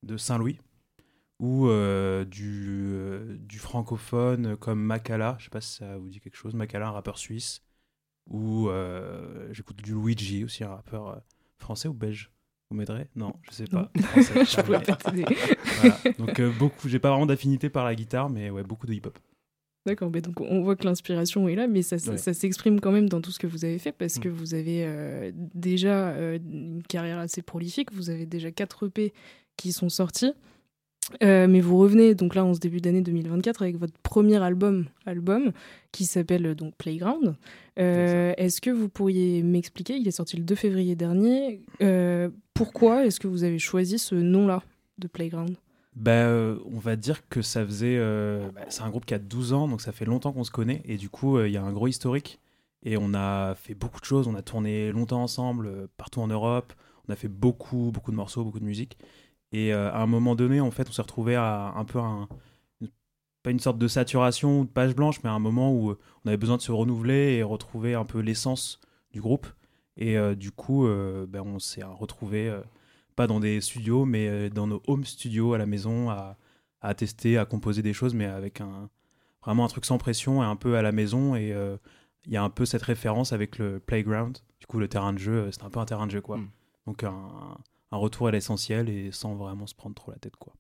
de Saint-Louis ou euh, du, du, francophone comme Makala, je sais pas si ça vous dit quelque chose, Makala, un rappeur suisse, ou j'écoute du Luigi aussi, un rappeur français ou belge. Vous m'aiderez? Non, je sais pas. je pourrais pas t'aider. Donc beaucoup, j'ai pas vraiment d'affinité par la guitare, mais ouais, beaucoup de hip-hop. D'accord, donc on voit que l'inspiration est là, mais ça, ça, s'exprime quand même dans tout ce que vous avez fait parce que mm. vous avez euh, déjà euh, une carrière assez prolifique, vous avez déjà 4 EP qui sont sortis, euh, mais vous revenez donc là en ce début d'année 2024 avec votre premier album, album qui s'appelle donc Playground. Est-ce que vous pourriez m'expliquer, il est sorti le 2 février dernier, pourquoi est-ce que vous avez choisi ce nom-là de Playground? Bah, euh, on va dire que ça faisait. Euh, bah, c'est un groupe qui a 12 ans, donc ça fait longtemps qu'on se connaît. Et du coup, euh, il y a un gros historique. Et on a fait beaucoup de choses. On a tourné longtemps ensemble, partout en Europe. On a fait beaucoup, beaucoup de morceaux, beaucoup de musique. Et à un moment donné, en fait, on s'est retrouvé à un peu un. Pas une sorte de saturation ou de page blanche, mais à un moment où on avait besoin de se renouveler et retrouver un peu l'essence du groupe. Et du coup, ben, on s'est retrouvé pas dans des studios, mais euh, dans nos home studios à la maison, à, à tester, à composer des choses, mais avec un, vraiment un truc sans pression et un peu à la maison. Et euh, il y a un peu cette référence avec le playground. Du coup, le terrain de jeu, euh, c'est un peu un terrain de jeu, quoi. Mm. Donc, un, un, retour à l'essentiel et sans vraiment se prendre trop la tête, quoi.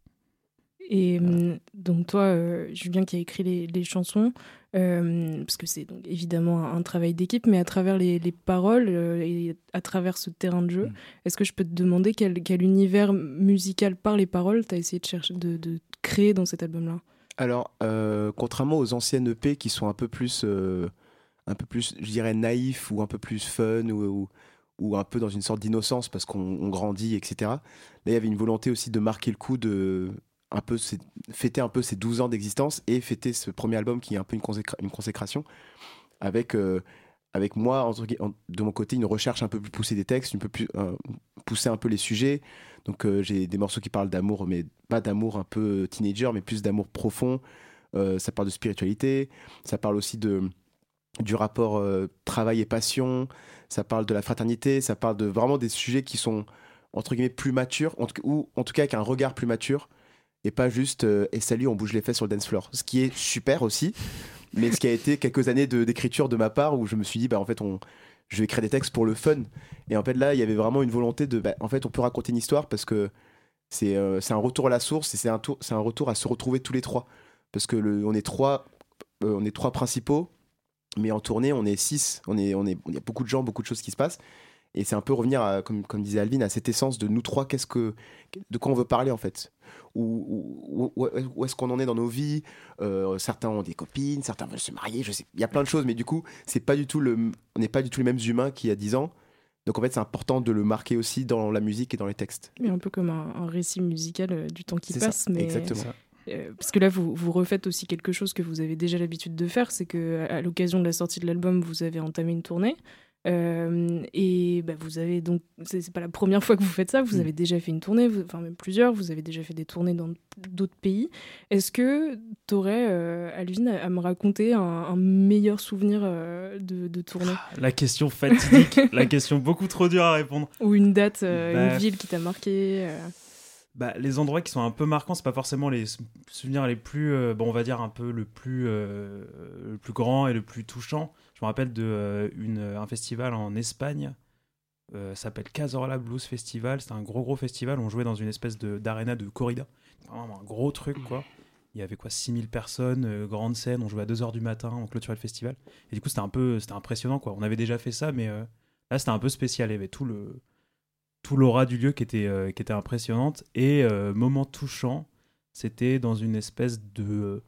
Et hum, donc toi, euh, Julien, qui a écrit les, chansons, euh, parce que c'est donc évidemment un, travail d'équipe, mais à travers les, paroles euh, et à travers ce terrain de jeu, mm. est-ce que je peux te demander quel, univers musical par les paroles tu as essayé de, chercher, de, de créer dans cet album-là? Alors, contrairement aux anciennes EP qui sont un peu plus, un peu plus, je dirais, naïfs ou un peu plus fun ou, ou un peu dans une sorte d'innocence parce qu'on grandit, etc. Là, il y avait une volonté aussi de marquer le coup de un peu fêter un peu ses 12 ans d'existence et fêter ce premier album qui est un peu une, une consécration avec euh, avec moi de mon côté une recherche un peu plus poussée des textes, un peu plus euh, pousser un peu les sujets. Donc euh, j'ai des morceaux qui parlent d'amour mais pas d'amour un peu teenager mais plus d'amour profond Euh, ça parle de spiritualité, ça parle aussi de, du rapport travail et passion, ça parle de la fraternité, ça parle de vraiment des sujets qui sont entre guillemets plus matures, ou en tout cas avec un regard plus mature, et pas juste euh, et salut, on bouge les fesses sur le dance floor. Ce qui est super aussi, mais ce qui a été quelques années d'écriture de, ma part où je me suis dit, bah en fait, on, je vais écrire des textes pour le fun. Et en fait, là, il y avait vraiment une volonté de, bah, en fait, on peut raconter une histoire parce que c'est euh, un retour à la source et c'est un, tour- un retour à se retrouver tous les trois. Parce que le, on est trois, euh, on est trois principaux, mais en tournée, on est six. On est, on est, il y a beaucoup de gens, beaucoup de choses qui se passent. Et c'est un peu revenir, à, comme, comme disait Alvin, à cette essence de nous trois, qu'est-ce que, de quoi on veut parler en fait? Où, où, est-ce qu'on en est dans nos vies? Euh, Certains ont des copines, certains veulent se marier, je sais. Il y a plein de choses, mais du coup, c'est pas du tout le, on n'est pas du tout les mêmes humains qu'il y a 10 ans. Donc en fait, c'est important de le marquer aussi dans la musique et dans les textes. Mais un peu comme un, un récit musical euh, du temps qui ça, passe. mais... exactement. Euh, parce que là, vous, vous refaites aussi quelque chose que vous avez déjà l'habitude de faire, c'est que à l'occasion de la sortie de l'album, vous avez entamé une tournée. Euh, et bah, vous avez donc, c'est pas la première fois que vous faites ça, vous Mm. avez déjà fait une tournée, vous- enfin même plusieurs, vous avez déjà fait des tournées dans d'autres pays. Est-ce que tu aurais, Alvin, à, à me raconter un, un meilleur souvenir euh, de, de tournée? La question fatidique, la question beaucoup trop dure à répondre. Ou une date, euh, Bah, une ville qui t'a marqué euh, Bah, les endroits qui sont un peu marquants, c'est pas forcément les sou- souvenirs les plus, euh, bon, on va dire un peu le plus, euh, le plus grand et le plus touchant. Je me rappelle de euh, une, un festival en Espagne, euh, s'appelle Cazorla Blues Festival. C'était un gros gros festival. On jouait dans une espèce de d'aréna de corrida, vraiment un gros truc quoi. Il y avait quoi 6000 personnes, euh, grande scène. On jouait à 2h du matin, on clôturait le festival. Et du coup, c'était un peu, c'était impressionnant quoi. On avait déjà fait ça, mais euh, là, c'était un peu spécial. Il y avait tout le tout l'aura du lieu qui était, euh, qui était impressionnante. Et euh, moment touchant, c'était dans une espèce de,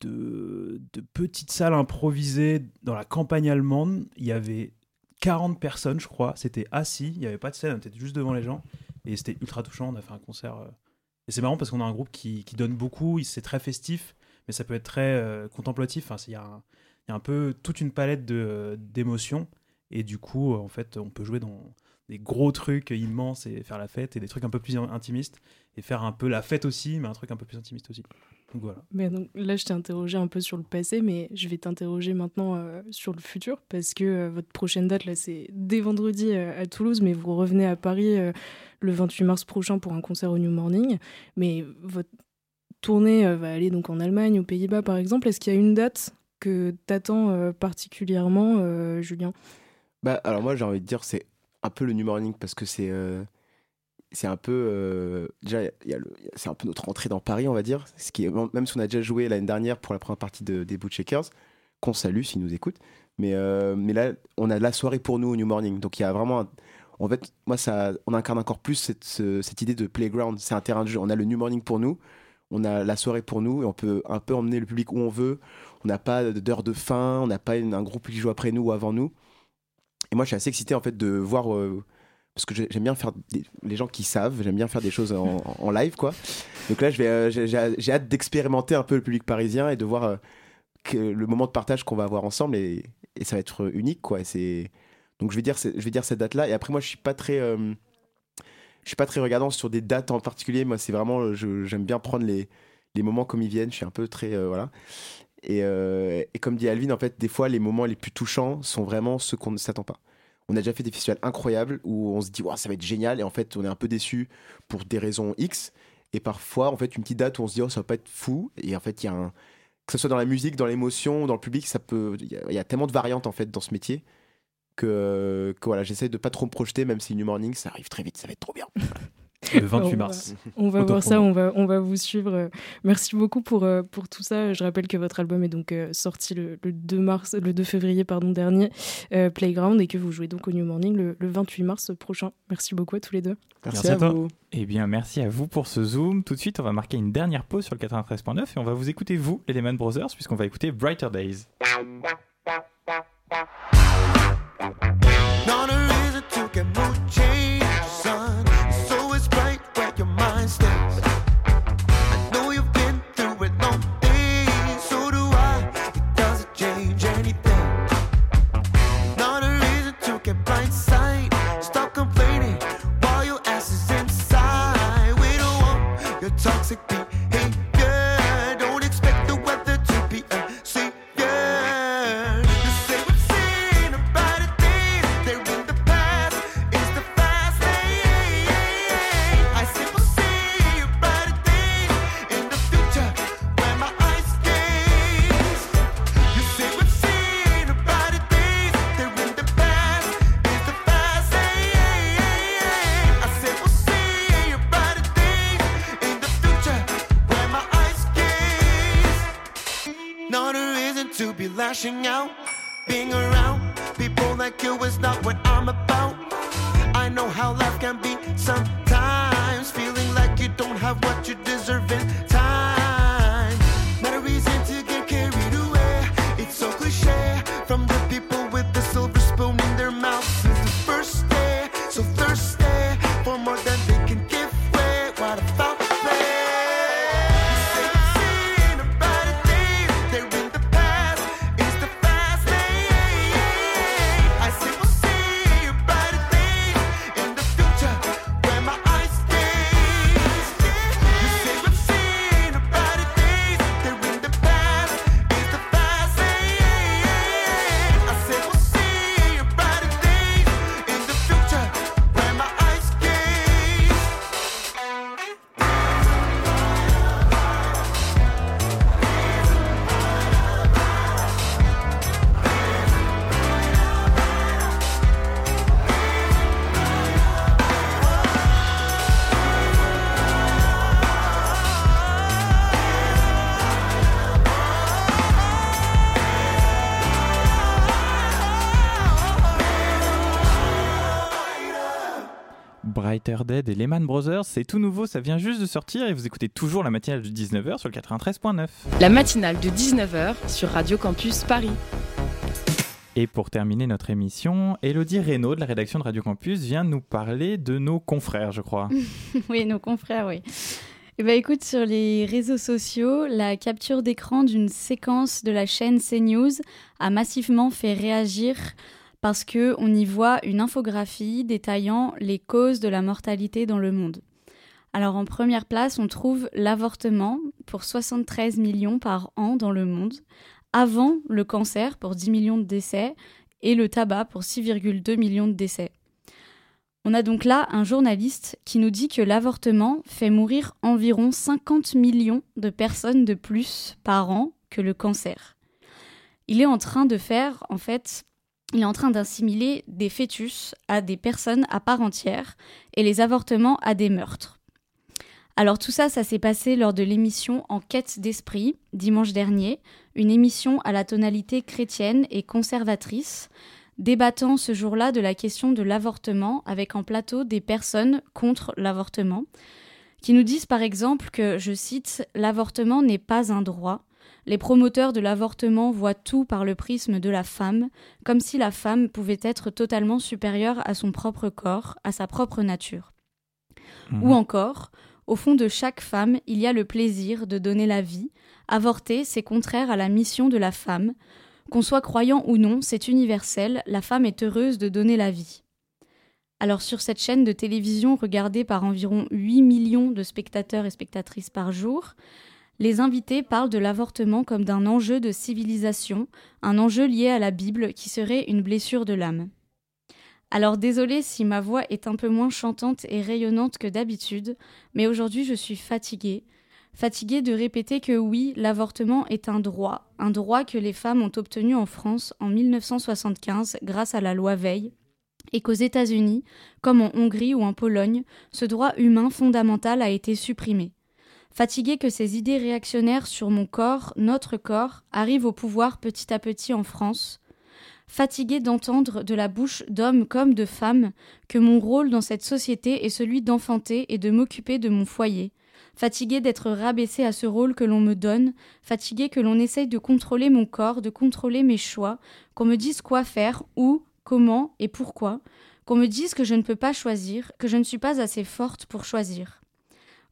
de, de petite salle improvisée dans la campagne allemande. Il y avait 40 personnes, je crois. C'était assis, il n'y avait pas de scène, on était juste devant les gens. Et c'était ultra touchant. On a fait un concert. euh, Et c'est marrant parce qu'on a un groupe qui, donne beaucoup, c'est très festif, mais ça peut être très euh, contemplatif. Enfin, il y, a un- peu toute une palette d'émotions. Et du coup, en fait, on peut jouer dans des gros trucs immenses et faire la fête, et des trucs un peu plus intimistes, et faire un peu la fête aussi, mais un truc un peu plus intimiste aussi. Donc voilà. Mais donc, là, je t'ai interrogé un peu sur le passé, mais je vais t'interroger maintenant euh, sur le futur, parce que euh, votre prochaine date, là, c'est dès vendredi euh, à Toulouse, mais vous revenez à Paris euh, le 28 mars prochain pour un concert au New Morning. Mais votre tournée euh, va aller donc en Allemagne, aux Pays-Bas, par exemple. Est-ce qu'il y a une date que t'attends euh, particulièrement, euh, Julien? Bah, alors moi, j'ai envie de dire, c'est un peu le New Morning parce que c'est euh, c'est un peu euh, déjà c'est un peu notre entrée dans Paris, on va dire. Ce qui est même si on a déjà joué l'année dernière pour la première partie de, des Bootshakers, qu'on salue s'ils nous écoutent. Mais euh, mais là, on a la soirée pour nous au New Morning, donc il y a vraiment en fait, moi, ça, on incarne encore plus cette, ce- cette idée de playground. C'est un terrain de jeu. On a le New Morning pour nous, on a la soirée pour nous, et on peut un peu emmener le public où on veut. On n'a pas d'heure de fin, on n'a pas un groupe qui joue après nous ou avant nous. Et moi, je suis assez excité en fait de voir. euh, parce que j'ai- j'aime bien faire des- les gens qui savent, j'aime bien faire des choses en, live, quoi. Donc là, je euh, j'ai- hâte d'expérimenter un peu le public parisien et de voir euh, le moment de partage qu'on va avoir ensemble et, ça va être unique, quoi. C'est donc je vais dire, je vais dire cette date-là. Et après, moi, je suis pas très, euh, je suis pas très regardant sur des dates en particulier. Moi, c'est vraiment, j'aime bien prendre les, moments comme ils viennent. Je suis un peu très, voilà. Et, et comme dit Alvin, en fait, des fois, les moments les plus touchants sont vraiment ceux qu'on ne s'attend pas. On a déjà fait des festivals incroyables où on se dit, Ouah, ça va être génial. Et en fait, on est un peu déçu pour des raisons X. Et parfois, en fait, une petite date où on se dit, oh, ça va pas être fou. Et en fait, il y a un. Que ce soit dans la musique, dans l'émotion, dans le public, ça peut. Il y, a- tellement de variantes, en fait, dans ce métier que, que voilà, j'essaie de pas trop me projeter, même si New Morning, ça arrive très vite, ça va être trop bien. Le 28 On va- mars. On va voir ça, on va, on va vous suivre. Merci beaucoup pour, euh, pour tout ça. Je rappelle que votre album est donc euh, sorti le, le 2 mars, le 2 février pardon, dernier, euh, Playground, et que vous jouez donc au New Morning le, le 28 mars prochain. Merci beaucoup à tous les deux. Merci, à, vous. Eh bien, merci à vous pour ce zoom. Tout de suite, on va marquer une dernière pause sur le 93.9 et on va vous écouter, vous, les Lehman Brothers, puisqu'on va écouter Brighter Days. Et Lehman Brothers, c'est tout nouveau, ça vient juste de sortir et vous écoutez toujours la matinale de 19h sur le 93.9. La matinale de 19h sur Radio Campus Paris. Et pour terminer notre émission, Elodie Reynaud de la rédaction de Radio Campus vient nous parler de nos confrères, je crois. oui, nos confrères, oui. Eh ben, écoute, sur les réseaux sociaux, la capture d'écran d'une séquence de la chaîne CNews a massivement fait réagir parce que on y voit une infographie détaillant les causes de la mortalité dans le monde. Alors en première place, on trouve l'avortement pour 73 millions par an dans le monde, avant le cancer pour 10 millions de décès et le tabac pour 6,2 millions de décès. On a donc là un journaliste qui nous dit que l'avortement fait mourir environ 50 millions de personnes de plus par an que le cancer. Il est en train de faire, en fait, il est en train d'assimiler des fœtus à des personnes à part entière et les avortements à des meurtres. Alors tout ça, ça s'est passé lors de l'émission En quête d'esprit, dimanche dernier, une émission à la tonalité chrétienne et conservatrice, débattant ce jour-là de la question de l'avortement avec en plateau des personnes contre l'avortement, qui nous disent par exemple que, je cite, L'avortement n'est pas un droit. Les promoteurs de l'avortement voient tout par le prisme de la femme, comme si la femme pouvait être totalement supérieure à son propre corps, à sa propre nature. Ou encore, au fond de chaque femme, il y a le plaisir de donner la vie. Avorter, c'est contraire à la mission de la femme. Qu'on soit croyant ou non, c'est universel, la femme est heureuse de donner la vie. Alors sur cette chaîne de télévision regardée par environ 8 millions de spectateurs et spectatrices par jour, les invités parlent de l'avortement comme d'un enjeu de civilisation, un enjeu lié à la Bible qui serait une blessure de l'âme. Alors désolée si ma voix est un peu moins chantante et rayonnante que d'habitude, mais aujourd'hui je suis fatiguée. Fatiguée de répéter que oui, l'avortement est un droit, un droit que les femmes ont obtenu en France en 1975 grâce à la loi Veil, et qu'aux États-Unis, comme en Hongrie ou en Pologne, ce droit humain fondamental a été supprimé. Fatiguée que ces idées réactionnaires sur mon corps, notre corps, arrivent au pouvoir petit à petit en France, fatiguée d'entendre de la bouche d'hommes comme de femmes que mon rôle dans cette société est celui d'enfanter et de m'occuper de mon foyer, fatiguée d'être rabaissée à ce rôle que l'on me donne, fatiguée que l'on essaye de contrôler mon corps, de contrôler mes choix, qu'on me dise quoi faire, où, comment et pourquoi, qu'on me dise que je ne peux pas choisir, que je ne suis pas assez forte pour choisir.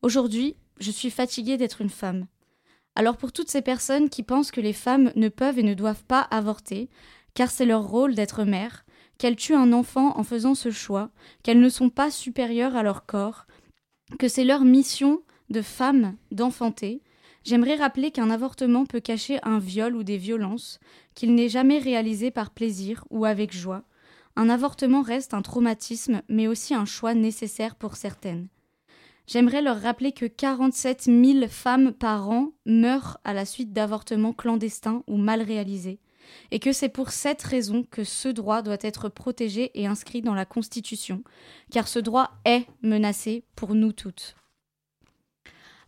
Aujourd'hui, je suis fatiguée d'être une femme. Alors pour toutes ces personnes qui pensent que les femmes ne peuvent et ne doivent pas avorter, car c'est leur rôle d'être mère, qu'elles tuent un enfant en faisant ce choix, qu'elles ne sont pas supérieures à leur corps, que c'est leur mission de femme d'enfanter, j'aimerais rappeler qu'un avortement peut cacher un viol ou des violences, qu'il n'est jamais réalisé par plaisir ou avec joie. Un avortement reste un traumatisme, mais aussi un choix nécessaire pour certaines. J'aimerais leur rappeler que 47 000 femmes par an meurent à la suite d'avortements clandestins ou mal réalisés, et que c'est pour cette raison que ce droit doit être protégé et inscrit dans la Constitution, car ce droit est menacé pour nous toutes.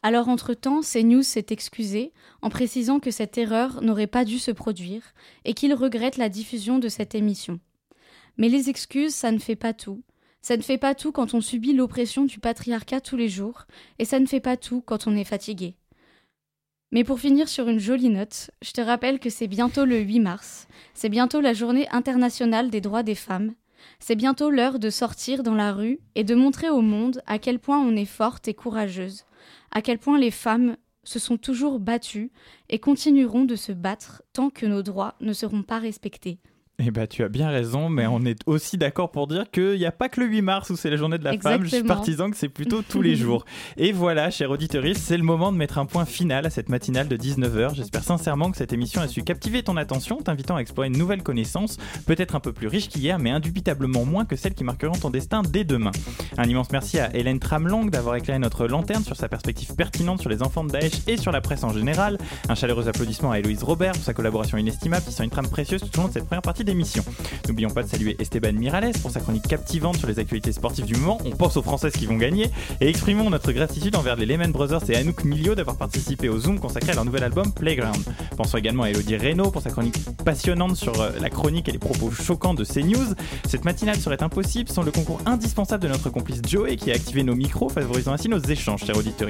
Alors entre-temps, CNews s'est excusé en précisant que cette erreur n'aurait pas dû se produire et qu'il regrette la diffusion de cette émission. Mais les excuses, ça ne fait pas tout. Ça ne fait pas tout quand on subit l'oppression du patriarcat tous les jours, et ça ne fait pas tout quand on est fatigué. Mais pour finir sur une jolie note, je te rappelle que c'est bientôt le 8 mars, c'est bientôt la journée internationale des droits des femmes, c'est bientôt l'heure de sortir dans la rue et de montrer au monde à quel point on est forte et courageuse, à quel point les femmes se sont toujours battues et continueront de se battre tant que nos droits ne seront pas respectés. Eh ben, tu as bien raison, mais on est aussi d'accord pour dire qu'il n'y a pas que le 8 mars où c'est la journée de la femme. Je suis partisan que c'est plutôt tous les jours. Et voilà, chers auditeurs, c'est le moment de mettre un point final à cette matinale de 19h. J'espère sincèrement que cette émission a su captiver ton attention, t'invitant à explorer une nouvelle connaissance, peut-être un peu plus riche qu'hier, mais indubitablement moins que celles qui marqueront ton destin dès demain. Un immense merci à Hélène Tramlang d'avoir éclairé notre lanterne sur sa perspective pertinente sur les enfants de Daesh et sur la presse en général. Un chaleureux applaudissement à Héloïse Robert pour sa collaboration inestimable qui sont une trame précieuse tout au long de cette première partie N'oublions pas de saluer Esteban Mirales pour sa chronique captivante sur les actualités sportives du moment. On pense aux Françaises qui vont gagner et exprimons notre gratitude envers les Lehman Brothers et Anouk Milio d'avoir participé au Zoom consacré à leur nouvel album Playground. Pensons également à Elodie Reynaud pour sa chronique passionnante sur euh, la chronique et les propos choquants de CNews. Cette matinale serait impossible sans le concours indispensable de notre complice Joey qui a activé nos micros, favorisant ainsi nos échanges, chers auditeurs.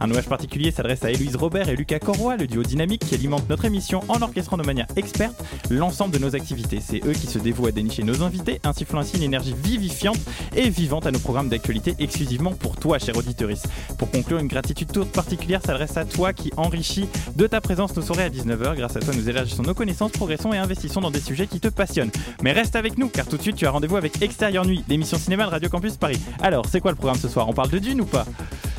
Un hommage particulier s'adresse à Héloïse Robert et Lucas Corroy, le duo dynamique qui alimente notre émission en orchestrant de manière experte l'ensemble de nos activités. C'est eux qui se dévouent à dénicher nos invités, insufflant ainsi une énergie vivifiante et vivante à nos programmes d'actualité exclusivement pour toi, cher auditeurice. Pour conclure, une gratitude toute particulière s'adresse à toi qui enrichis de ta présence nos soirées à 19h. Grâce à toi, nous élargissons nos connaissances, progressons et investissons dans des sujets qui te passionnent. Mais reste avec nous, car tout de suite, tu as rendez-vous avec Extérieur Nuit, l'émission cinéma de Radio Campus Paris. Alors, c'est quoi le programme ce soir? On parle de Dune ou pas?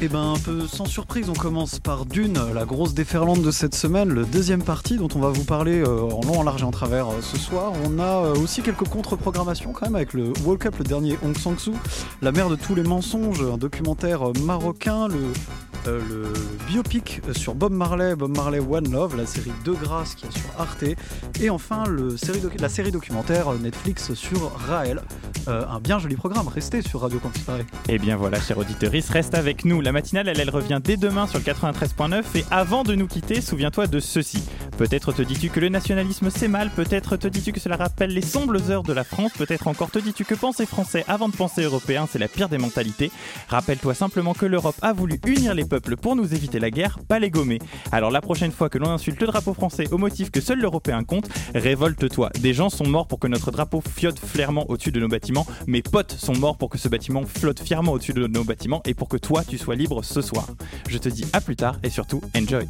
Eh ben un peu sans surprise, on commence par Dune, la grosse déferlante de cette semaine, le deuxième partie dont on va vous parler euh, en long, en large et en travers euh, ce soir. On a euh, aussi quelques contre-programmations quand même avec le Walk Up, le dernier Hong Sang-soo, La mère de tous les mensonges, un documentaire euh, marocain, le, euh, biopic sur Bob Marley, Bob Marley One Love, la série De Grâce qui est sur Arte, et enfin la série documentaire Netflix sur Raël. Un bien joli programme, restez sur Radio Campus Paris. Eh bien voilà, cher auditorice, reste avec nous. La matinale, elle, elle revient dès demain sur le 93.9. Et avant de nous quitter, souviens-toi de ceci. Peut-être te dis-tu que le nationalisme c'est mal, peut-être te dis-tu que cela rappelle les sombres heures de la France, peut-être encore te dis-tu que penser français avant de penser européen, c'est la pire des mentalités. Rappelle-toi simplement que l'Europe a voulu unir les peuples pour nous éviter la guerre, pas les gommer. Alors la prochaine fois que l'on insulte le drapeau français au motif que seul l'européen compte, révolte-toi. Des gens sont morts pour que notre drapeau flotte fièrement au-dessus de nos bâtiments. Mes potes sont morts pour que ce bâtiment flotte fièrement au-dessus de nos bâtiments et pour que toi tu sois libre ce soir. Je te dis à plus tard et surtout enjoy.